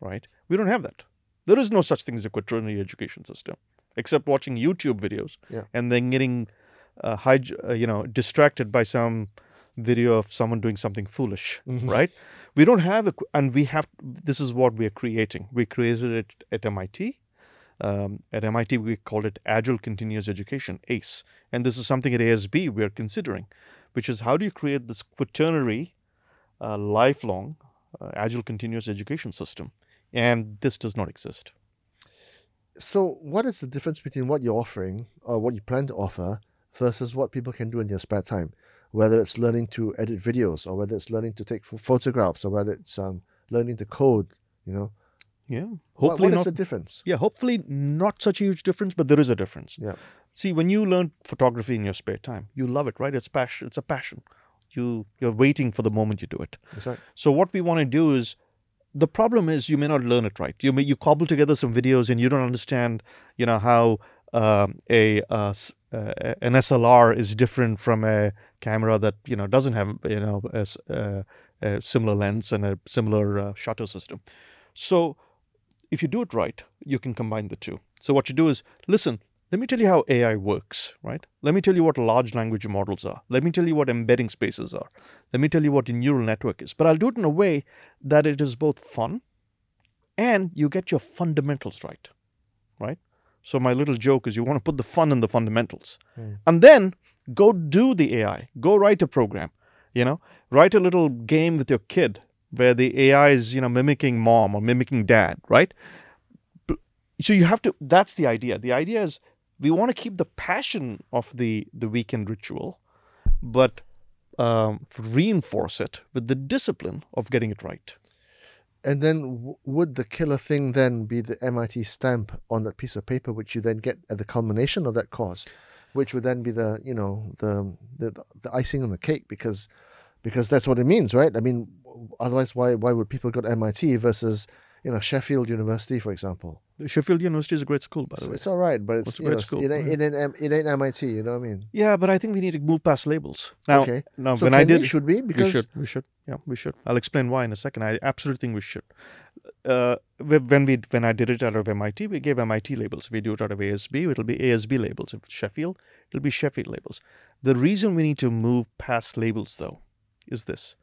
right? We don't have that. There is no such thing as a quaternary education system, except watching YouTube videos yeah. and then getting, uh, high, uh, you know, distracted by some video of someone doing something foolish, mm-hmm. right? We don't have a, and we have. This is what we are creating. We created it at MIT um, at MIT, we call it Agile Continuous Education, ACE. And this is something at ASB we are considering, which is how do you create this quaternary, uh, lifelong, uh, Agile Continuous Education system? And this does not exist. So, what is the difference between what you're offering or what you plan to offer versus what people can do in their spare time? Whether it's learning to edit videos, or whether it's learning to take photographs, or whether it's um, learning to code, you know, yeah. Hopefully what, what not, is the difference? Yeah, hopefully not such a huge difference, but there is a difference. Yeah. See, when you learn photography in your spare time, you love it, right? It's passion. It's a passion. You you're waiting for the moment you do it. That's right. So what we want to do is the problem is you may not learn it right. You may you cobble together some videos and you don't understand, you know, how um, a uh, uh, an SLR is different from a camera that you know doesn't have you know a, a, similar lens and a similar uh, shutter system. So if you do it right, you can combine the two. So what you do is listen, let me tell you how AI works, right? Let me tell you what large language models are. Let me tell you what embedding spaces are. Let me tell you what a neural network is. But I'll do it in a way that it is both fun and you get your fundamentals right, right? So my little joke is you want to put the fun in the fundamentals. Mm. And then go do the AI. Go write a program. You know, write a little game with your kid where the AI is, you know, mimicking mom or mimicking dad, right? So you have to. That's the idea. The idea is we want to keep the passion of the the weekend ritual, but um, reinforce it with the discipline of getting it right. And then, w- would the killer thing then be the MIT stamp on that piece of paper, which you then get at the culmination of that course, which would then be the you know the the, the icing on the cake because because that's what it means, right? I mean, otherwise, why why would people go to MIT versus you know Sheffield University, for example? Sheffield University is a great school, by the so way. It's all right, but it's, it's a great know, school. It ain't, it, ain't, it ain't MIT, you know what I mean? Yeah, but I think we need to move past labels. Now, okay. now so when I did, we, should we? Because we should, we should, yeah, we should. I'll explain why in a second. I absolutely think we should. Uh, when we when I did it out of MIT, we gave MIT labels. If we do it out of ASB, it'll be ASB labels. If Sheffield, it'll be Sheffield labels. The reason we need to move past labels, though, is this.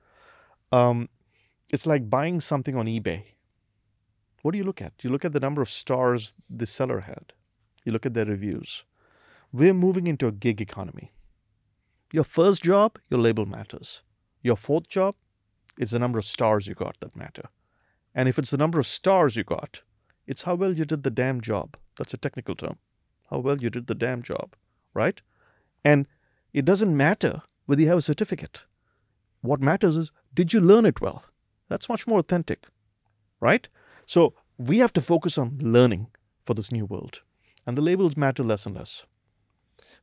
Um, it's like buying something on eBay. What do you look at? You look at the number of stars the seller had. You look at their reviews. We're moving into a gig economy. Your first job, your label matters. Your fourth job, it's the number of stars you got that matter. And if it's the number of stars you got, it's how well you did the damn job. That's a technical term. How well you did the damn job, right? And it doesn't matter whether you have a certificate. What matters is did you learn it well? That's much more authentic, right? So we have to focus on learning for this new world. and the labels matter less and less.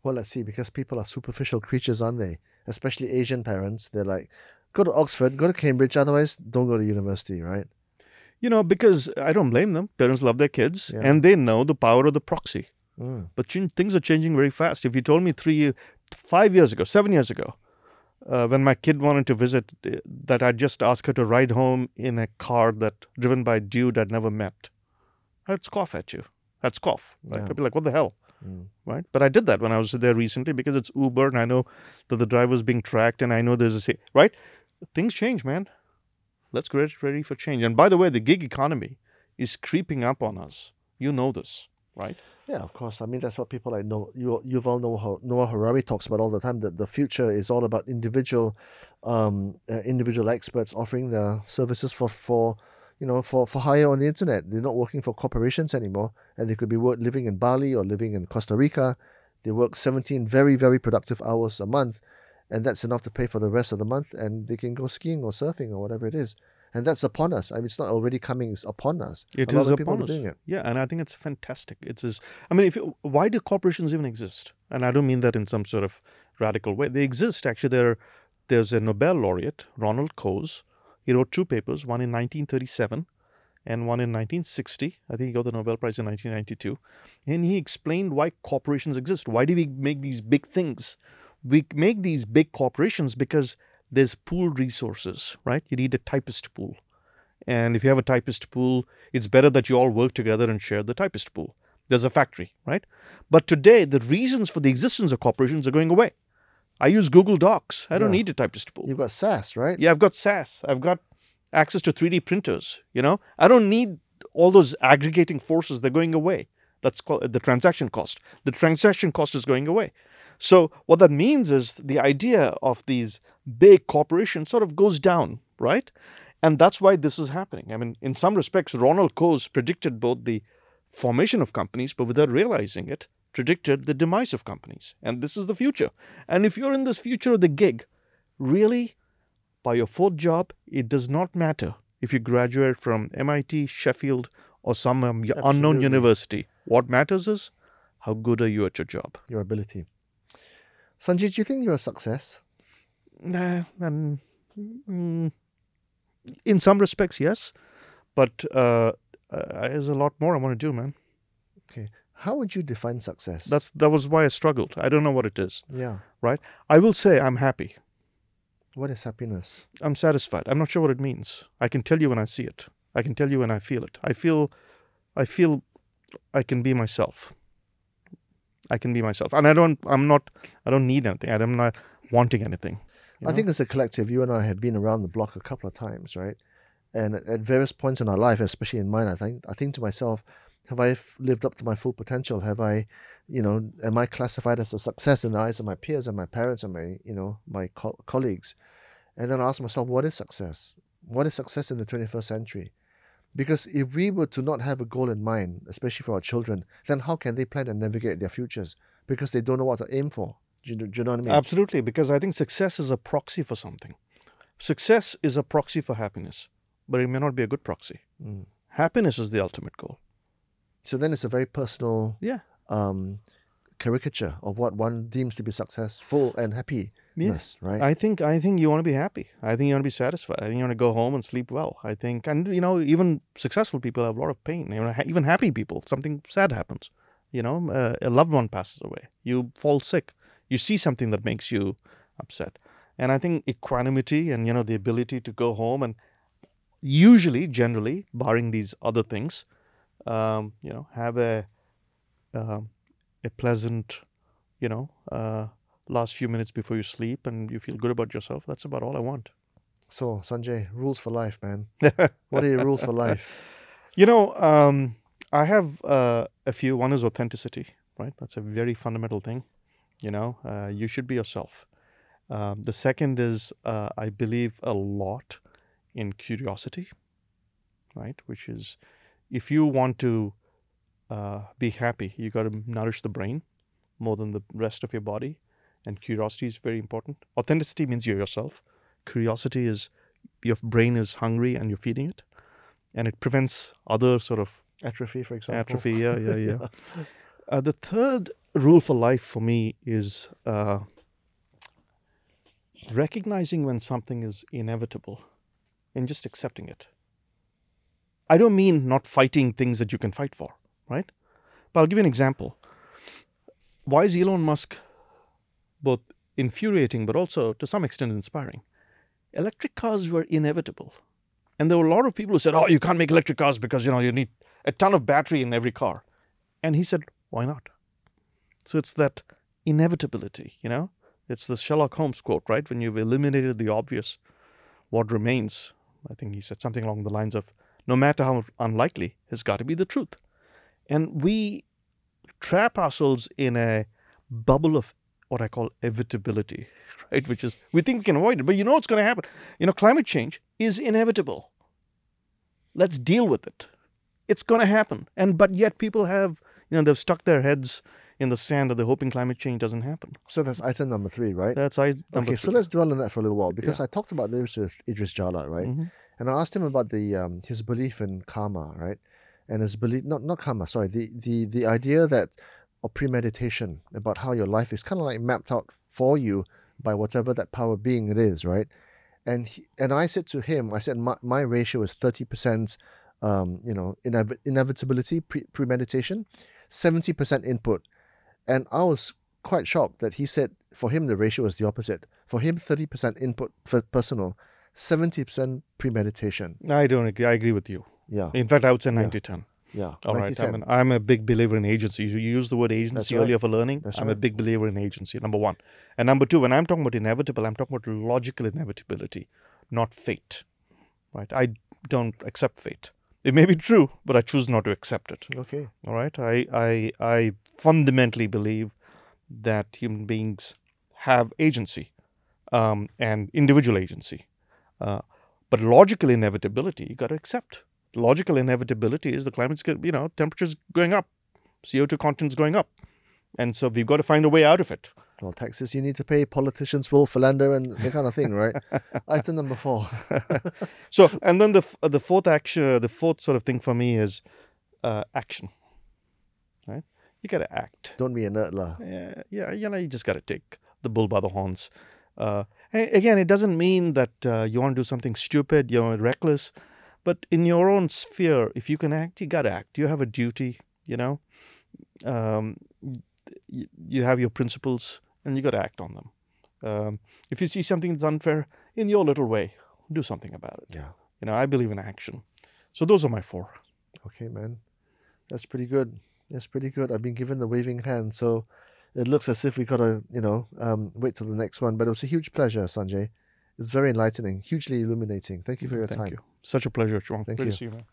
Well, let's see, because people are superficial creatures, aren't they? Especially Asian parents. They're like, go to Oxford, go to Cambridge, otherwise, don't go to university, right? You know, because I don't blame them. Parents love their kids, Yeah. and they know the power of the proxy. Mm. But things are changing very fast. If you told me three, five years ago, seven years ago, uh, when my kid wanted to visit, uh, that I'd just ask her to ride home in a car that driven by a dude I'd never met, I'd scoff at you. I'd scoff. Yeah. I'd be like, "What the hell?" Mm. Right? But I did that when I was there recently because it's Uber, and I know that the driver's being tracked, and I know there's a right. Things change, man. Let's get ready for change. And by the way, the gig economy is creeping up on us. You know this, right? Yeah, of course. I mean, that's what people like know. You, Yuval Noah, Noah Harari talks about all the time that the future is all about individual, um, uh, individual experts offering their services for, for, you know, for, for hire on the internet. They're not working for corporations anymore, and they could be work, living in Bali or living in Costa Rica. They work 17 very, very productive hours a month, and that's enough to pay for the rest of the month, and they can go skiing or surfing or whatever it is. And that's upon us. I mean, it's not already coming; it's upon us. It a lot is upon us. doing it. Yeah, and I think it's fantastic. It's is I mean, if you, why do corporations even exist? And I don't mean that in some sort of radical way. They exist actually. There, there's a Nobel laureate, Ronald Coase. He wrote two papers, one in 1937 and one in 1960. I think he got the Nobel Prize in 1992, and he explained why corporations exist. Why do we make these big things? We make these big corporations because there's pooled resources, right? You need a typist pool. And if you have a typist pool, it's better that you all work together and share the typist pool. There's a factory, right? But today, the reasons for the existence of corporations are going away. I use Google Docs. I don't need a typist pool. You've got SaaS, right? Yeah, I've got SaaS. I've got access to 3D printers. You know, I don't need all those aggregating forces. They're going away. That's called the transaction cost. The transaction cost is going away. So what that means is the idea of these big corporations sort of goes down, right? And that's why this is happening. I mean, in some respects, Ronald Coase predicted both the formation of companies, but without realizing it, predicted the demise of companies. And this is the future. And if you're in this future of the gig, really, by your fourth job, it does not matter if you graduate from MIT, Sheffield, or some um, unknown university. What matters is how good are you at your job. your ability. Sanjay, do you think you're a success? Nah, um, mm, in some respects, yes, but uh, uh, there's a lot more I want to do, man. Okay, How would you define success? That's that was why I struggled. I don't know what it is. yeah. Right. I will say I'm happy. What is happiness? I'm satisfied. I'm not sure what it means. I can tell you when I see it. I can tell you when I feel it. I feel, I feel, I can be myself. I can be myself, and I don't. I'm not. I don't need anything. I'm not wanting anything. you I think as a collective, you and I have been around the block a couple of times, right? And at, at various points in our life, especially in mine, I think I think to myself, have I lived up to my full potential? Have I, you know, am I classified as a success in the eyes of my peers and my parents and my, you know, my co- colleagues? And then I ask myself, what is success? What is success in the 21st century? Because if we were to not have a goal in mind, especially for our children, then how can they plan and navigate their futures? Because they don't know what to aim for. Do you, do you know what I mean? Absolutely, because I think success is a proxy for something. Success is a proxy for happiness, but it may not be a good proxy. Mm. Happiness is the ultimate goal. So then it's a very personal Yeah. um, caricature of what one deems to be successful and happiness, Yes. right? I think I think you want to be happy. I think you want to be satisfied. I think you want to go home and sleep well. I think, and you know, even successful people have a lot of pain. You know, even happy people, something sad happens. You know, uh, a loved one passes away. You fall sick. You see something that makes you upset. And I think equanimity and you know the ability to go home and usually, generally, barring these other things, um, you know, have a um, a pleasant, you know, uh, last few minutes before you sleep and you feel good about yourself. That's about all I want. so, Sanjay, rules for life, man. What are your rules for life? You know, um, I have uh, a few. One is authenticity, right? That's a very fundamental thing. You know, uh, you should be yourself. Um, the second is uh, I believe a lot in curiosity, right? Which is if you want to uh, be happy, you got to nourish the brain more than the rest of your body. And curiosity is very important. Authenticity means you're yourself. Curiosity is your brain is hungry and you're feeding it. And it prevents other sort of Atrophy, for example. atrophy. Yeah, yeah, yeah. Uh, the third rule for life for me is uh, recognizing when something is inevitable and just accepting it. I don't mean not fighting things that you can fight for, right? But I'll give you an example. Why is Elon Musk both infuriating but also to some extent inspiring? Electric cars were inevitable. And there were a lot of people who said, oh, you can't make electric cars because, you know, you need a ton of battery in every car. And he said, why not? So it's that inevitability, you know? It's the Sherlock Holmes quote, right? When you've eliminated the obvious, what remains? I think he said something along the lines of, no matter how unlikely, has got to be the truth. And we trap ourselves in a bubble of what I call evitability, right? Which is, we think we can avoid it, but you know what's going to happen. You know, climate change is inevitable. Let's deal with it. It's going to happen. And, but yet people have, you know, they've stuck their heads in the sand and they're hoping climate change doesn't happen. So that's item number three, right? That's I. Okay, so let's dwell on that for a little while because I talked about this with Idris Jala, right? Mm-hmm. And I asked him about the um, his belief in karma, right? And his belief, not not karma, sorry, the the the idea that of premeditation about how your life is kind of like mapped out for you by whatever that power being it is, right? And he, and I said to him, I said my, my ratio is thirty percent, um, you know, inev- inevitability, pre- premeditation, seventy percent input, and I was quite shocked that he said for him the ratio was the opposite. For him, thirty percent input for personal, seventy percent premeditation. I don't agree. I agree with you. Yeah, In fact, I would say 90 10. Yeah. All right. I 90-10. mean, I'm a big believer in agency. You use the word agency That's right. earlier for learning. That's I'm a big believer in agency, number one. And number two, when I'm talking about inevitable, I'm talking about logical inevitability, not fate. Right? I don't accept fate. It may be true, but I choose not to accept it. okay. All right. I, I, I fundamentally believe that human beings have agency um, and individual agency. Uh, but logical inevitability, you got to accept. Logical inevitability is the climate's, you know, temperature's going up, CO2 content's going up. And so we've got to find a way out of it. Well, taxes you need to pay, politicians will philander and that kind of thing, right? Item number four. So, and then the uh, the fourth action, the fourth sort of thing for me is uh, action. Right? You got to act. Don't be a nerd. Yeah, yeah, you know, you just got to take the bull by the horns. Uh, and again, it doesn't mean that uh, you want to do something stupid, you know, reckless. But in your own sphere, if you can act, you got to act. You have a duty, you know. Um, you, have your principles, and you got to act on them. Um, if you see something that's unfair, in your little way, do something about it. Yeah. You know, I believe in action. So those are my four. Okay, man. That's pretty good. That's pretty good. I've been given the waving hand, so it looks as if we gotta, you know, um, wait till the next one. But it was a huge pleasure, Sanjay. It's very enlightening, hugely illuminating. Thank you for your Thank time. you. Such a pleasure, Chuang. Thank Good to you. see you, man.